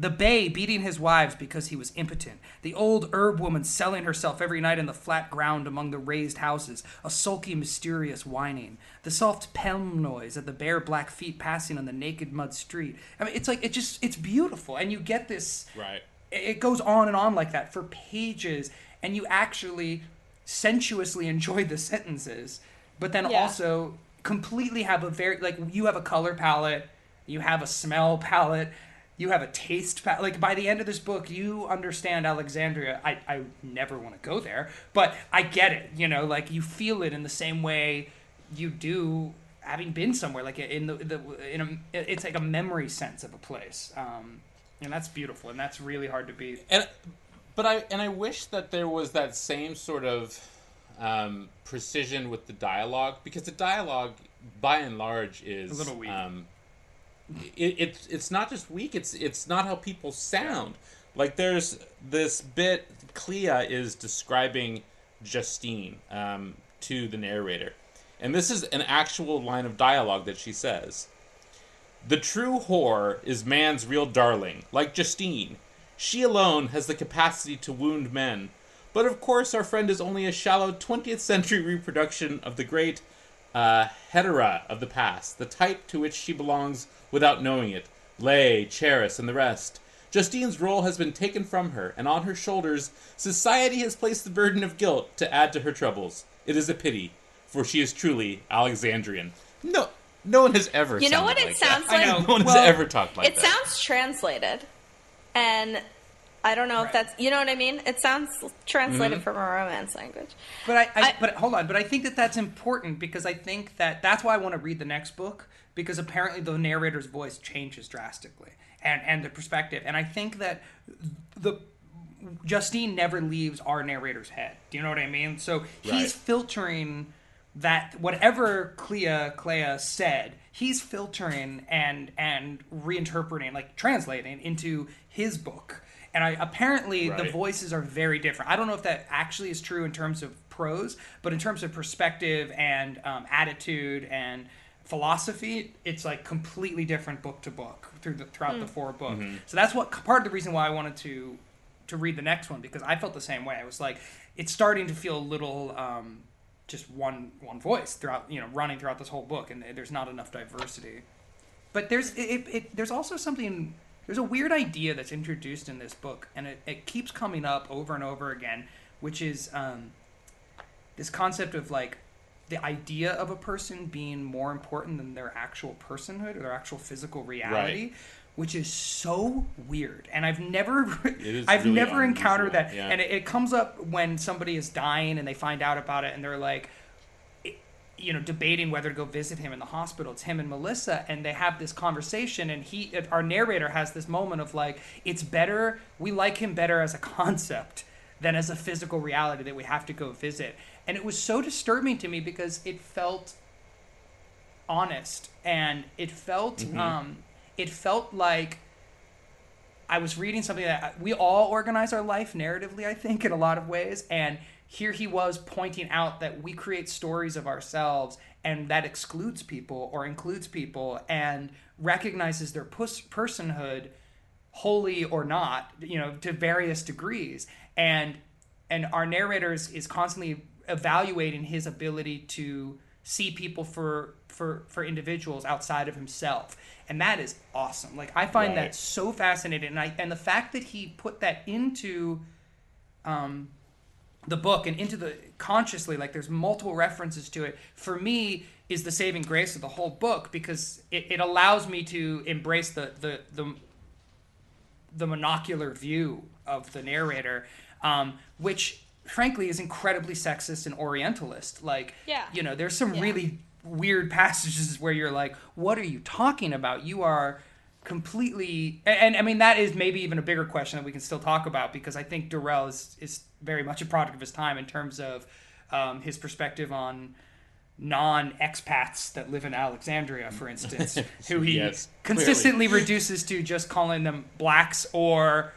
The Bey beating his wives because he was impotent. The old herb woman selling herself every night in the flat ground among the raised houses, a sulky, mysterious whining. The soft pelm noise of the bare black feet passing on the naked mud street. I mean, it's like, it just, it's beautiful. And you get this Right. it goes on and on like that for pages and you actually sensuously enjoy the sentences but then Yeah. also completely have a very like you have a color palette you have a smell palette you have a taste palette like by the end of this book you understand alexandria i, I never want to go there but i get it you know like you feel it in the same way you do having been somewhere like in the, the in a it's like a memory sense of a place um and that's beautiful and that's really hard to beat and but I and I wish that there was that same sort of um, precision with the dialogue because the dialogue, by and large, is A little weak. Um, it, it's it's not just weak; it's it's not how people sound. Like there's this bit Clea is describing Justine um, to the narrator, and this is an actual line of dialogue that she says. The true whore is man's real darling, like Justine. She alone has the capacity to wound men. But of course, our friend is only a shallow 20th century reproduction of the great uh, hetera of the past, the type to which she belongs without knowing it. Lay, Cheris, and the rest. Justine's role has been taken from her, and on her shoulders, society has placed the burden of guilt to add to her troubles. It is a pity, for she is truly Alexandrian. No, no one has ever. You know what it like sounds that. like? I know. No one Well, has ever talked like it that. It sounds translated, and I don't know Right. if that's you know what I mean. It sounds translated Mm-hmm. from a romance language. But I, I, I- but hold on, but I think that that's important because I think that that's why I want to read the next book because apparently the narrator's voice changes drastically and and the perspective, and I think that the Justine never leaves our narrator's head. Do you know what I mean? So he's Right. filtering that whatever Clea Clea said, he's filtering and and reinterpreting, like translating into his book. And I apparently the voices are very different. I don't know if that actually is true in terms of prose, but in terms of perspective and um, attitude and philosophy, it's like completely different book to book through the throughout the four books. So that's what part of the reason why I wanted to to read the next one because I felt the same way. I was like, it's starting to feel a little um, just one one voice throughout, you know, running throughout this whole book, and there's not enough diversity. But there's it, it, it there's also something there's a weird idea that's introduced in this book, and it, it keeps coming up over and over again, which is um, this concept of like the idea of a person being more important than their actual personhood or their actual physical reality. Right. Which is so weird, and I've never, I've really never encountered that. yeah. And it, it comes up when somebody is dying and they find out about it, and they're like, you know debating whether to go visit him in the hospital it's him and melissa and they have this conversation and he our narrator has this moment of like it's better we like him better as a concept than as a physical reality that we have to go visit and it was so disturbing to me because it felt honest and it felt um it felt like I was reading something that we all organize our life narratively, I think, in a lot of ways. And here he was pointing out that we create stories of ourselves and that excludes people or includes people and recognizes their pus- personhood wholly or not, you know, to various degrees. And and our narrator is, is constantly evaluating his ability to see people for for for individuals outside of himself. And that is awesome. Like I find Right. that so fascinating and I and the fact that he put that into um the book and into the consciously like there's multiple references to it for me is the saving grace of the whole book because it, it allows me to embrace the the the the monocular view of the narrator, um, which frankly is incredibly sexist and orientalist. Like, Yeah. you know, there's some Yeah. really weird passages where you're like, what are you talking about? You are completely and, and I mean that is maybe even a bigger question that we can still talk about because I think Durrell is is very much a product of his time in terms of um, his perspective on non expats that live in Alexandria, for instance, who he Yes, consistently reduces to just calling them blacks or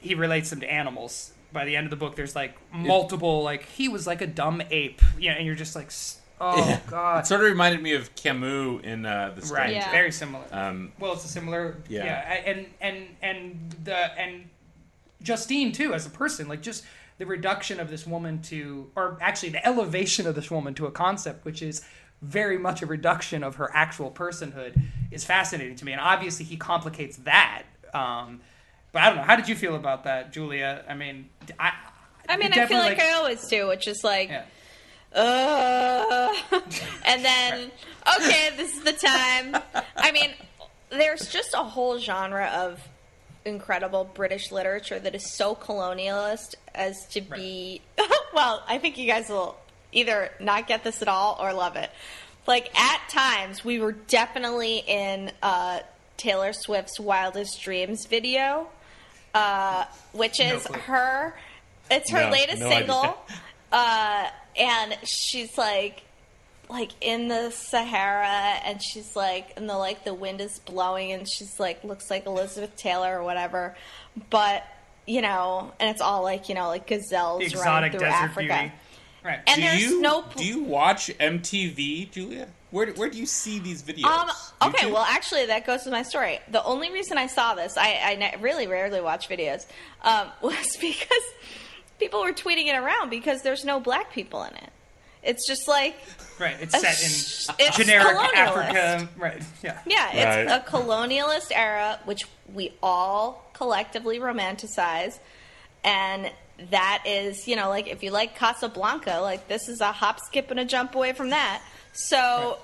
he relates them to animals. By the end of the book, there's like multiple, like, he was like a dumb ape, yeah, and you're just like, s- oh, God. It sort of reminded me of Camus in uh, the Right, Yeah. very similar. Um, well, it's a similar, yeah. Yeah. and and and the and Justine too as a person, like just the reduction of this woman to, or actually the elevation of this woman to a concept, which is very much a reduction of her actual personhood, is fascinating to me. And obviously, he complicates that. Um, but I don't know. How did you feel about that, Julia? I mean, I. I mean, I feel definitely, like I always do, which is like, Yeah. uh, and then okay, this is the time. I mean, there's just a whole genre of incredible British literature that is so colonialist as to be. well, I think you guys will either not get this at all or love it. Like at times, we were definitely in uh, Taylor Swift's "Wildest Dreams" video, uh, which is clue. her. It's her No, latest no single, uh, and she's like, like in the Sahara, and she's like, and the like the wind is blowing, and she's like, looks like Elizabeth Taylor or whatever, but you know, and it's all like you know, like gazelles running exotic through desert Africa. beauty. Right. And do there's you no pl- do you watch MTV, Julia? Where where do you see these videos? Um. Okay. YouTube? Well, actually, that goes with my story. The only reason I saw this, I, I ne- really rarely watch videos, um, was because people were tweeting it around because there's no black people in it. It's just like right. It's set in it's generic. Africa. Right. Yeah. Yeah, it's Right. a colonialist era which we all collectively romanticize, and that is, you know, like if you like Casablanca, like this is a hop, skip, and a jump away from that. So,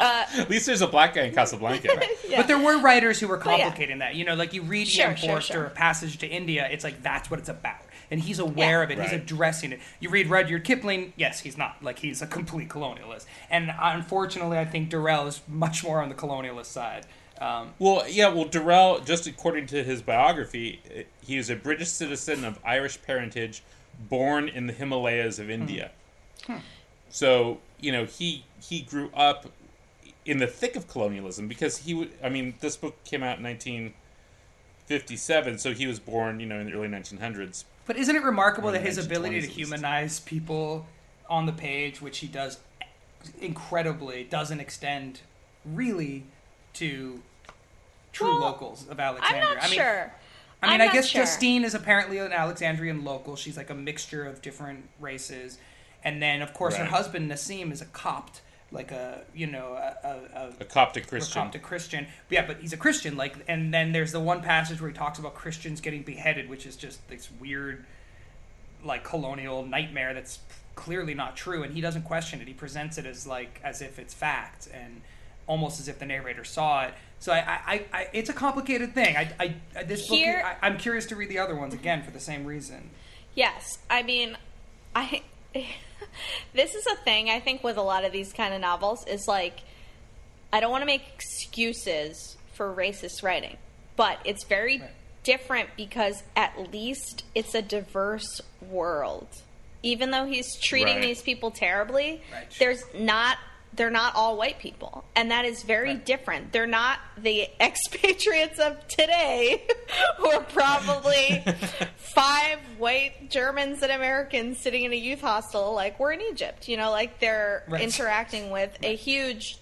At least there's a black guy in Casablanca. Yeah. But there were writers who were But yeah. complicating that. You know, like you read Sure, Ian sure, Forster, sure. A Passage to India, it's like that's what it's about. And he's aware Yeah. of it. He's addressing it. You read Rudyard Kipling, yes, he's not. Like he's a complete colonialist. And unfortunately, I think Durrell is much more on the colonialist side. Um, Well, yeah, well, Durrell, just according to his biography, eh, he is a British citizen of Irish parentage, born in the Himalayas of India. So, you know, he he grew up in the thick of colonialism because he would. I mean, this book came out in 1957, so he was born, you know, in the early 1900s. But isn't it remarkable that his ability to humanize people on the page, which he does incredibly, doesn't extend really to true Well, locals of Alexandria. I'm Alexandria? not I mean, sure. I mean, I'm I guess sure. Justine is apparently an Alexandrian local. She's like a mixture of different races, and then of course her husband Nassim is a Copt, like a you know a, a, a A Coptic or Christian. Coptic Christian. Yeah, but he's a Christian. Like, and then there's the one passage where he talks about Christians getting beheaded, which is just this weird, like colonial nightmare that's clearly not true. And he doesn't question it. He presents it as like as if it's fact and almost as if the narrator saw it. So I, I, I, I it's a complicated thing. I, I, I this Here- book. I, I'm curious to read the other ones again for the same reason. Yes, I mean, I. this is a thing I think with a lot of these kind of novels is like, I don't want to make excuses for racist writing, but it's very Right. different because at least it's a diverse world. Even though he's treating Right. these people terribly, Right. there's not. They're not all white people, and that is very Right. different. They're not the expatriates of today, who are probably five white Germans and Americans sitting in a youth hostel, like we're in Egypt. You know, like they're Right. interacting with a huge,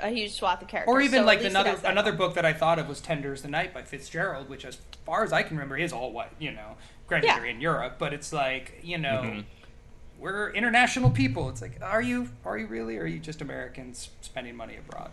a huge swath of characters. Or even So like another another fun. book that I thought of was Tender is the Night by Fitzgerald, which as far as I can remember is all white, you know. Granted Yeah. they're in Europe, but it's like, you know, Mhm. We're international people. It's like, are you are you really or are you just Americans spending money abroad?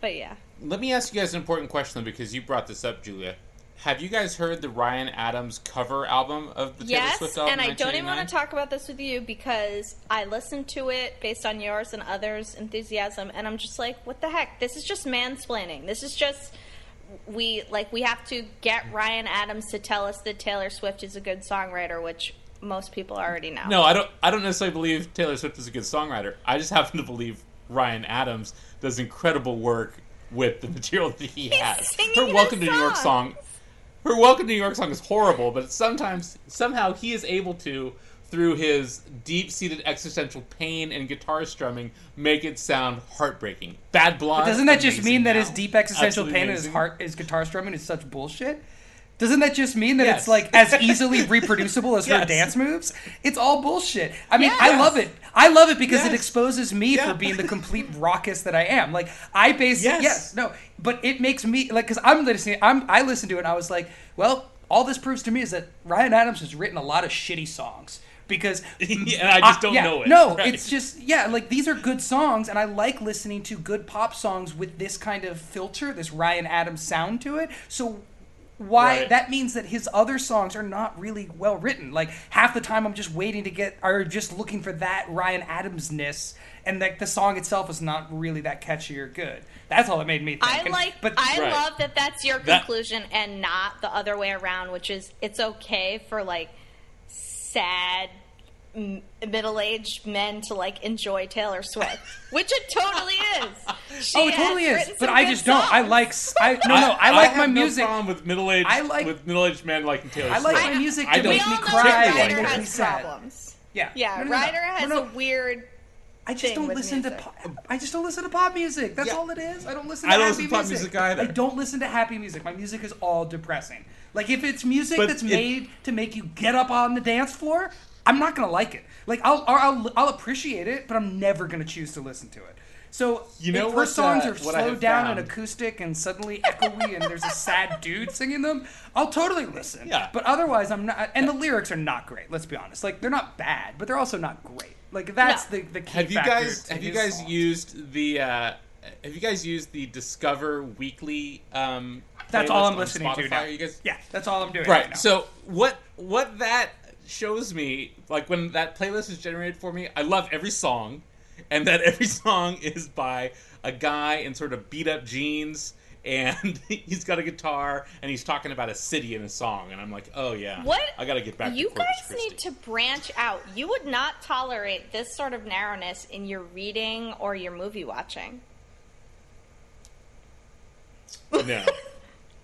But yeah, Let me ask you guys an important question, though, because you brought this up, Julia. Have you guys heard the Ryan Adams cover album of the Taylor Swift album? and I don't even want to talk about this with you because I listened to it based on yours and others' enthusiasm, and I'm just like, what the heck? This is just mansplaining. This is just we like we have to get Ryan Adams to tell us that Taylor Swift is a good songwriter, which most people already know. No, I don't. I don't necessarily believe Taylor Swift is a good songwriter. I just happen to believe Ryan Adams does incredible work with the material that he has. Her "Welcome to New York" song, her "Welcome to New York" song is horrible, but sometimes somehow he is able to, through his deep-seated existential pain and guitar strumming, make it sound heartbreaking. Bad Blood. Doesn't that just amazing mean that his deep existential Absolutely pain and his heart his guitar strumming is such bullshit? Doesn't that just mean that Yes. it's like as easily reproducible as her dance moves? It's all bullshit. I mean, Yes. I love it. I love it because it exposes me Yeah. for being the complete rockist that I am. Like I base Yes. yes, no, but it makes me like because I'm listening. I'm I listened to it and I was like, well, all this proves to me is that Ryan Adams has written a lot of shitty songs because Yeah, and I just don't yeah, know it. No, Right. it's just yeah, like these are good songs, and I like listening to good pop songs with this kind of filter, this Ryan Adams sound to it. So why Right. that means that his other songs are not really well written. Like half the time, I'm just waiting to get, or just looking for that Ryan Adamsness, and like the song itself is not really that catchy or good. That's all it made me think. I And- like. but I Right. love that that's your That- conclusion and not the other way around, which is it's okay for like sad m- middle-aged men to like enjoy Taylor Swift, which it totally is. She oh, it totally is. But I good just don't. I like. s- I no no. I, like my have music. No problem with middle-aged. I like- with middle-aged men liking Taylor I like Swift. my music I to don't make me cry and Ryder make like me has sad. problems. Yeah. Yeah, No, no, no. Ryder has No, no. a weird. I just don't with listen to. Pop, I just don't listen to pop music. That's Yeah. all it is. I don't listen. I to don't happy listen to pop music either. I don't listen to happy music. My music is all depressing. Like if it's music But that's it- made to make you get up on the dance floor, I'm not gonna like it. Like I'll or I'll I'll appreciate it, but I'm never gonna choose to listen to it. So You know if her songs uh, are slowed down found? and acoustic and suddenly echoey and there's a sad dude singing them, I'll totally listen. Yeah. But otherwise, I'm not. And the lyrics are not great. Let's be honest. Like they're not bad, but they're also not great. Like that's No. the the key Have you guys to have you guys songs. used the uh, have you guys used the Discover Weekly? Um, That's all I'm on listening to now. You guys, Yeah, that's all I'm doing. right. now. So what what that shows me, like when that playlist is generated for me, I love every song, and that every song is by a guy in sort of beat up jeans and he's got a guitar and he's talking about a city in a song and I'm like, "Oh yeah. What? I got to get back You guys need to branch out. You would not tolerate this sort of narrowness in your reading or your movie watching. No.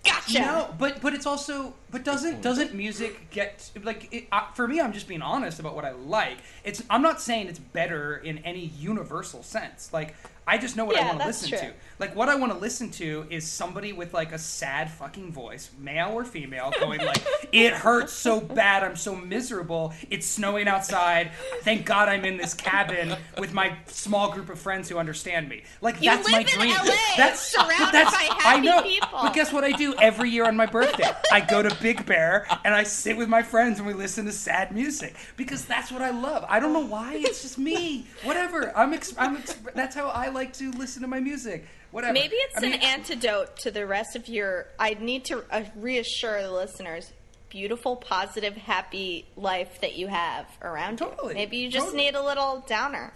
Gotcha. No, but but it's also but doesn't doesn't music get like it, uh, for me? I'm just being honest about what I like. It's I'm not saying it's better in any universal sense. Like I just know what I want to that's listen true. to. Like what I want to listen to is somebody with like a sad fucking voice, male or female, going like, "It hurts so bad, I'm so miserable. It's snowing outside. Thank God I'm in this cabin with my small group of friends who understand me." Like You that's my live in dream. LA, that's surrounded that's, by I happy know. people. But guess what I do every year on my birthday? I go to Big Bear and I sit with my friends and we listen to sad music because that's what I love. I don't know why. It's just me. Whatever. I'm. Ex- I'm. Ex- that's how I like to listen to my music. Whatever. Maybe it's I mean, an antidote to the rest of your. I need to uh, reassure the listeners. Beautiful, positive, happy life that you have around Totally, you. Maybe you just totally. need a little downer.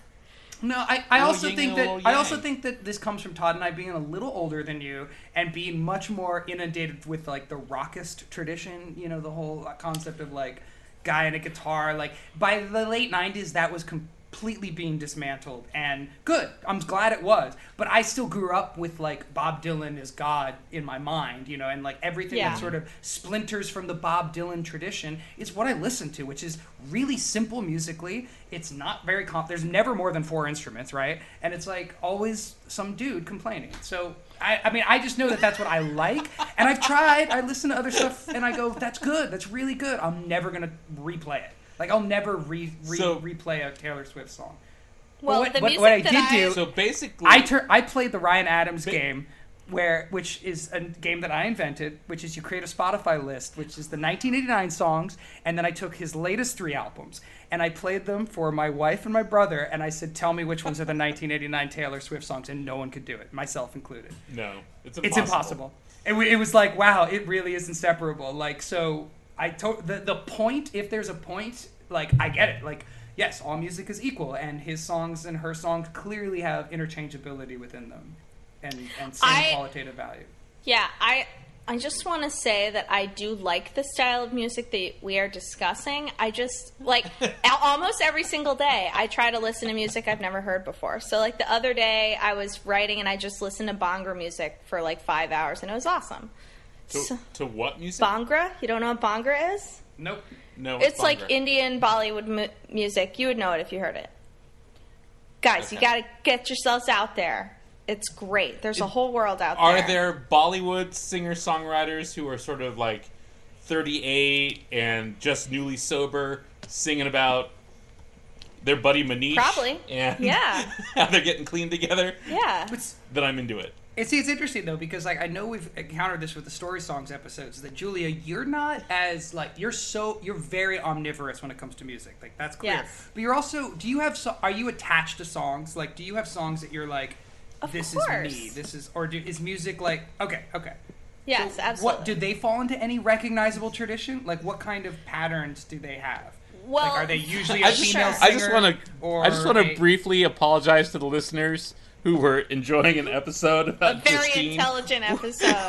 No, I, I also yin think that I also think that this comes from Tod and I being a little older than you and being much more inundated with like the rockist tradition. You know, the whole concept of like guy and a guitar. Like by the late '90s, that was completely being dismantled, and good. I'm glad it was. But I still grew up with like Bob Dylan is God in my mind. You know, and like everything Yeah. that sort of splinters from the Bob Dylan tradition is what I listen to, which is really simple musically. It's not very comp. There's never more than four instruments, right? And it's like always some dude complaining. So I, I mean, I just know that that's what I like, and I've tried. I listen to other stuff, and I go, "That's good. That's really good." I'm never gonna replay it. Like I'll never re, re So- replay a Taylor Swift song. Well, what- the what- music what I that did I, do- So basically I tur- I played the Ryan Adams Ba- game, where which is a game that I invented, which is you create a Spotify list, which is the 1989 songs, and then I took his latest three albums and I played them for my wife and my brother, and I said, "Tell me which ones are the 1989 Taylor Swift songs," and no one could do it, myself included. no, it's impossible. It's impossible. It, wa- it was like, wow, it really is inseparable. Like, so I to- the the point. If there's a point, like I get it. Like, yes, all music is equal, and his songs and her songs clearly have interchangeability within them, and and same I- qualitative value. Yeah, I I just want to say that I do like the style of music that we are discussing. I just like almost every single day I try to listen to music I've never heard before. So like the other day I was writing and I just listened to Bhangra music for like 5 hours and it was awesome. To, to what music? Bhangra? You don't know what Bhangra is? Nope. no, It's like Indian Bollywood mu- music. You would know it if you heard it. Guys, you got to get yourselves out there. It's great. There's a whole world out Are there. Are there Bollywood singer songwriters who are sort of like 38 and just newly sober, singing about their buddy Manish? Probably. And Yeah. how they're getting clean together? Yeah. It's, Then I'm into it. It's it's interesting though because like I know we've encountered this with the story songs episodes that Julia, you're not as like you're so you're very omnivorous when it comes to music. Like that's clear. Yes. But you're also do you have so, are you attached to songs? Like do you have songs that you're like Of this course. is me. This is or do, is music like okay, okay. Yes, So absolutely. What do they fall into any recognizable tradition? Like what kind of patterns do they have? Well, like are they usually a I just, female Sure. I just want to. I just want to briefly apologize to the listeners who were enjoying an episode a very Justine. intelligent episode.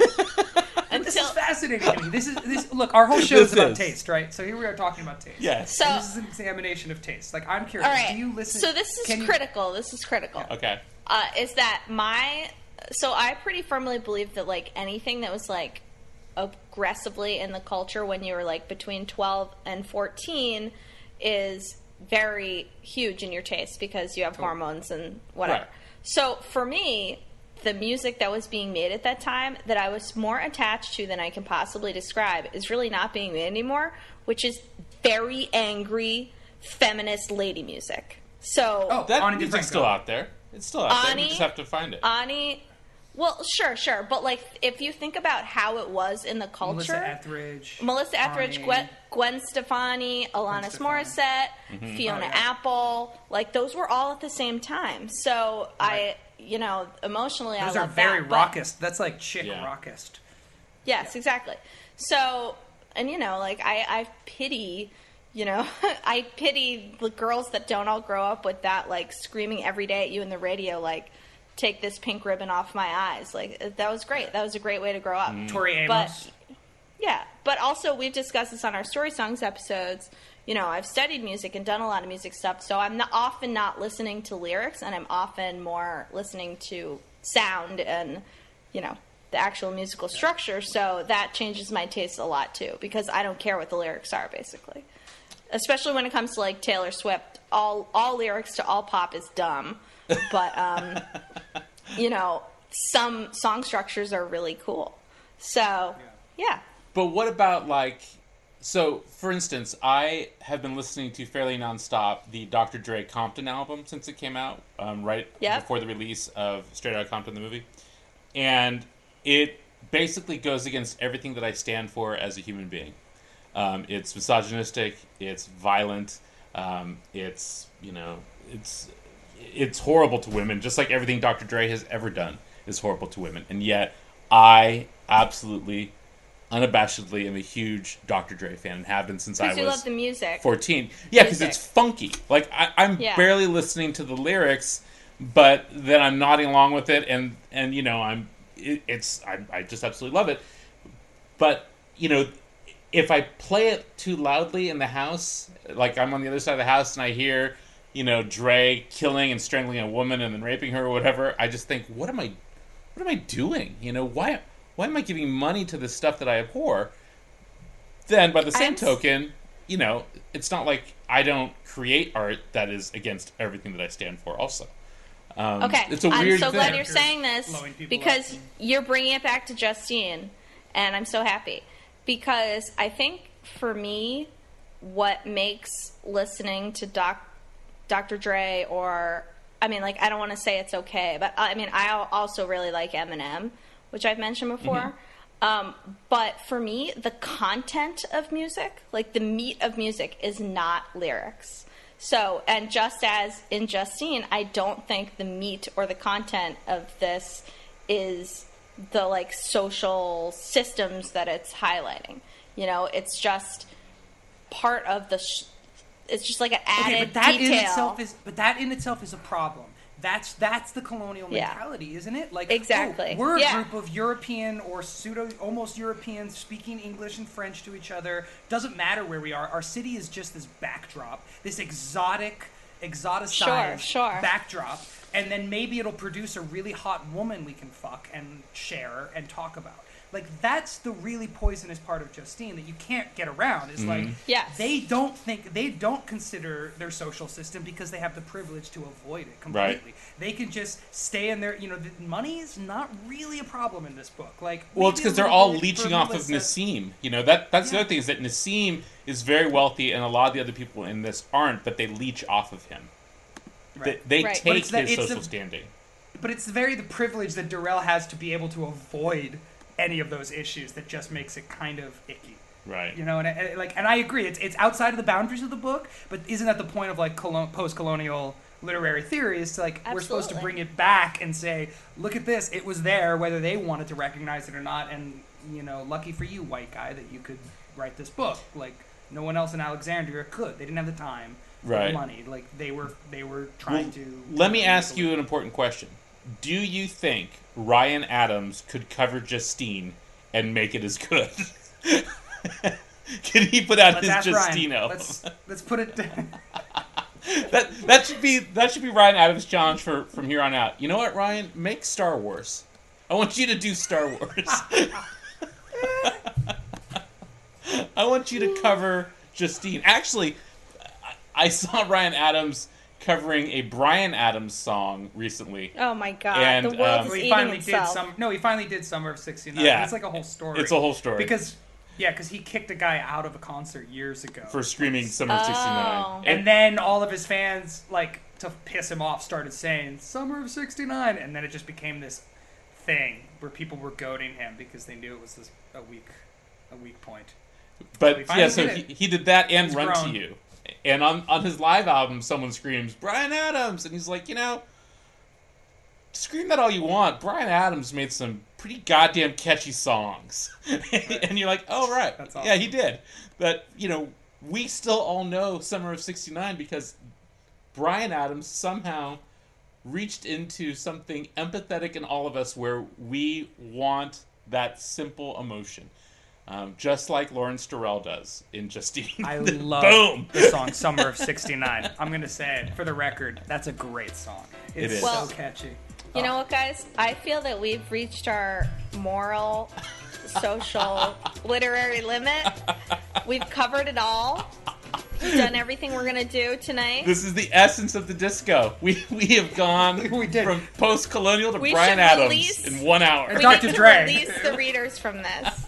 This is fascinating to me. This is this. Look, our whole show is This about is. taste, right? So here we are talking about taste. Yes. so, And this is an examination of taste. Like I'm curious. all right. Do you listen? so this is can you- critical. This is critical. okay. Uh, is that my? So I pretty firmly believe that like anything that was like aggressively in the culture when you were like between twelve and fourteen is very huge in your taste because you have hormones and whatever. Right. So for me, the music that was being made at that time that I was more attached to than I can possibly describe is really not being made anymore, which is very angry feminist lady music. So Oh, That Ani music's still out there. It's still out there. We just have to find it. Ani, well, sure, sure, but like if you think about how it was in the culture, Melissa Etheridge. Melissa Etheridge, Gwen, Gwen Stefani, Alanis Stefani. Morissette, mm-hmm. Fiona Oh, yeah. Apple, like those were all at the same time. So Right. I, you know, emotionally, Those I are very that, but- That's like chick Yeah. rockist. Yes, exactly. So, and you know, like I, I pity, you know, I pity the girls that don't all grow up with that, like screaming every day at you in the radio, like, take this pink ribbon off my eyes. Like uh, that was great. That was a great way to grow up. Mm. Tori Amos. But yeah, but also we've discussed this on our story songs episodes. You know, I've studied music and done a lot of music stuff, so I'm not, often not listening to lyrics, and I'm often more listening to sound and you know the actual musical structure. So that changes my taste a lot too, because I don't care what the lyrics are, basically. Especially when it comes to like Taylor Swift, all all lyrics to all pop is dumb, but um, you know some song structures are really cool. So yeah. But what about like so for instance, I have been listening to fairly nonstop the Dr. Dre Compton album since it came out, um, right Yep. before the release of Straight Outta Compton the movie. And it basically goes against everything that I stand for as a human being. Um, it's misogynistic, it's violent, um, it's you know, it's it's horrible to women, just like everything Dr. Dre has ever done is horrible to women. And yet, I absolutely, unabashedly am a huge Dr. Dre fan and have been since I was love the music. 14. Yeah, because it's funky. Like, I, I'm Yeah. barely listening to the lyrics, but then I'm nodding along with it, and, and you know, I'm it, it's I, I just absolutely love it. But, you know, if I play it too loudly in the house, like I'm on the other side of the house and I hear, you know, Dre killing and strangling a woman and then raping her or whatever, I just think, what am I, what am I doing? You know, why, why am I giving money to this stuff that I abhor? Then, by the same I'm token, you know, it's not like I don't create art that is against everything that I stand for. Also, um, Okay, it's a I'm weird so thing. glad you're saying this Blowing people because up. you're bringing it back to Justine, and I'm so happy because I think for me, what makes listening to Doc, Dr. Dre or I mean, like I don't want to say it's okay, but I mean I also really like Eminem, which I've mentioned before. Mm-hmm. Um, but for me, the content of music, like the meat of music, is not lyrics. So, and just as in Justine, I don't think the meat or the content of this is the like social systems that it's highlighting. You know, it's just part of the. Sh- it's just like an added Okay, but that detail. in itself is but that in itself is a problem. That's that's the colonial Yeah. mentality, isn't it? Like Exactly. oh, we're a Yeah. group of European or pseudo almost Europeans speaking English and French to each other. Doesn't matter where we are. Our city is just this backdrop, this exotic, exoticized Sure, sure. backdrop, and then maybe it'll produce a really hot woman we can fuck and share and talk about. Like that's the really poisonous part of Justine that you can't get around. Is mm-hmm. like Yes. they don't think they don't consider their social system because they have the privilege to avoid it completely. They can just stay in their, you know, the money is not really a problem in this book. Like, Well, it's because they're all leeching off of Melissa. Nassim. You know that that's the other thing is that Nassim is very wealthy, and a lot of the other people in this aren't, but they leech off of him. Right. They, they Right. But take it's that- his it's social a- standing. But it's very the privilege that Durrell has to be able to avoid any of those issues that just makes it kind of icky. Right. You know, and, and like, and I agree, it's it's outside of the boundaries of the book, but isn't that the point of like colon- post-colonial literary theory? Is to like we're supposed to bring it back and say, look at this, it was there, whether they wanted to recognize it or not, and you know, lucky for you, white guy, that you could write this book. Like no one else in Alexandria could. They didn't have the time, or Right. the money. Like they were they were trying Well, to. Let me ask you an important question. Do you think Ryan Adams could cover Justine and make it as good? Can he put out Let's his Ryan. Let's let's put it. That that should be that should be Ryan Adams' challenge for from here on out. You know what, Ryan? Make Star Wars. I want you to do Star Wars. I want you to cover Justine. Actually, I I saw Ryan Adams covering a Bryan Adams song recently. Oh my god, And, the world um, is he eating finally itself. did some. No, he finally did Summer of '69. Yeah. it's like a whole story. It's a whole story. because yeah, because he kicked a guy out of a concert years ago for screaming Summer of Oh. '69. and then all of his fans like to piss him off started saying Summer of '69, and then it just became this thing where people were goading him because they knew it was this, a weak a weak point. But We yeah, so did he, he did that and He's Run grown. to You. And on, on his live album, someone screams, Bryan Adams! And he's like, you know, scream that all you want. Bryan Adams made some pretty goddamn catchy songs. and you're like, oh, right. That's Yeah, he did. But, you know, we still all know Summer of 69 because Bryan Adams somehow reached into something empathetic in all of us where we want that simple emotion. Um, just like Lawrence Durrell does in Justine. I love Boom! the song "Summer of '69." I'm gonna say it for the record. That's a great song. It's is. so Well- catchy. You know what, guys? I feel that we've reached our moral, social, literary limit. We've covered it all. We've done everything we're gonna do tonight. This is the essence of the disco. We we have gone We did. from post colonial to We Bryan Adams release- in one hour. And we Dr. need to Dre. release the readers from this.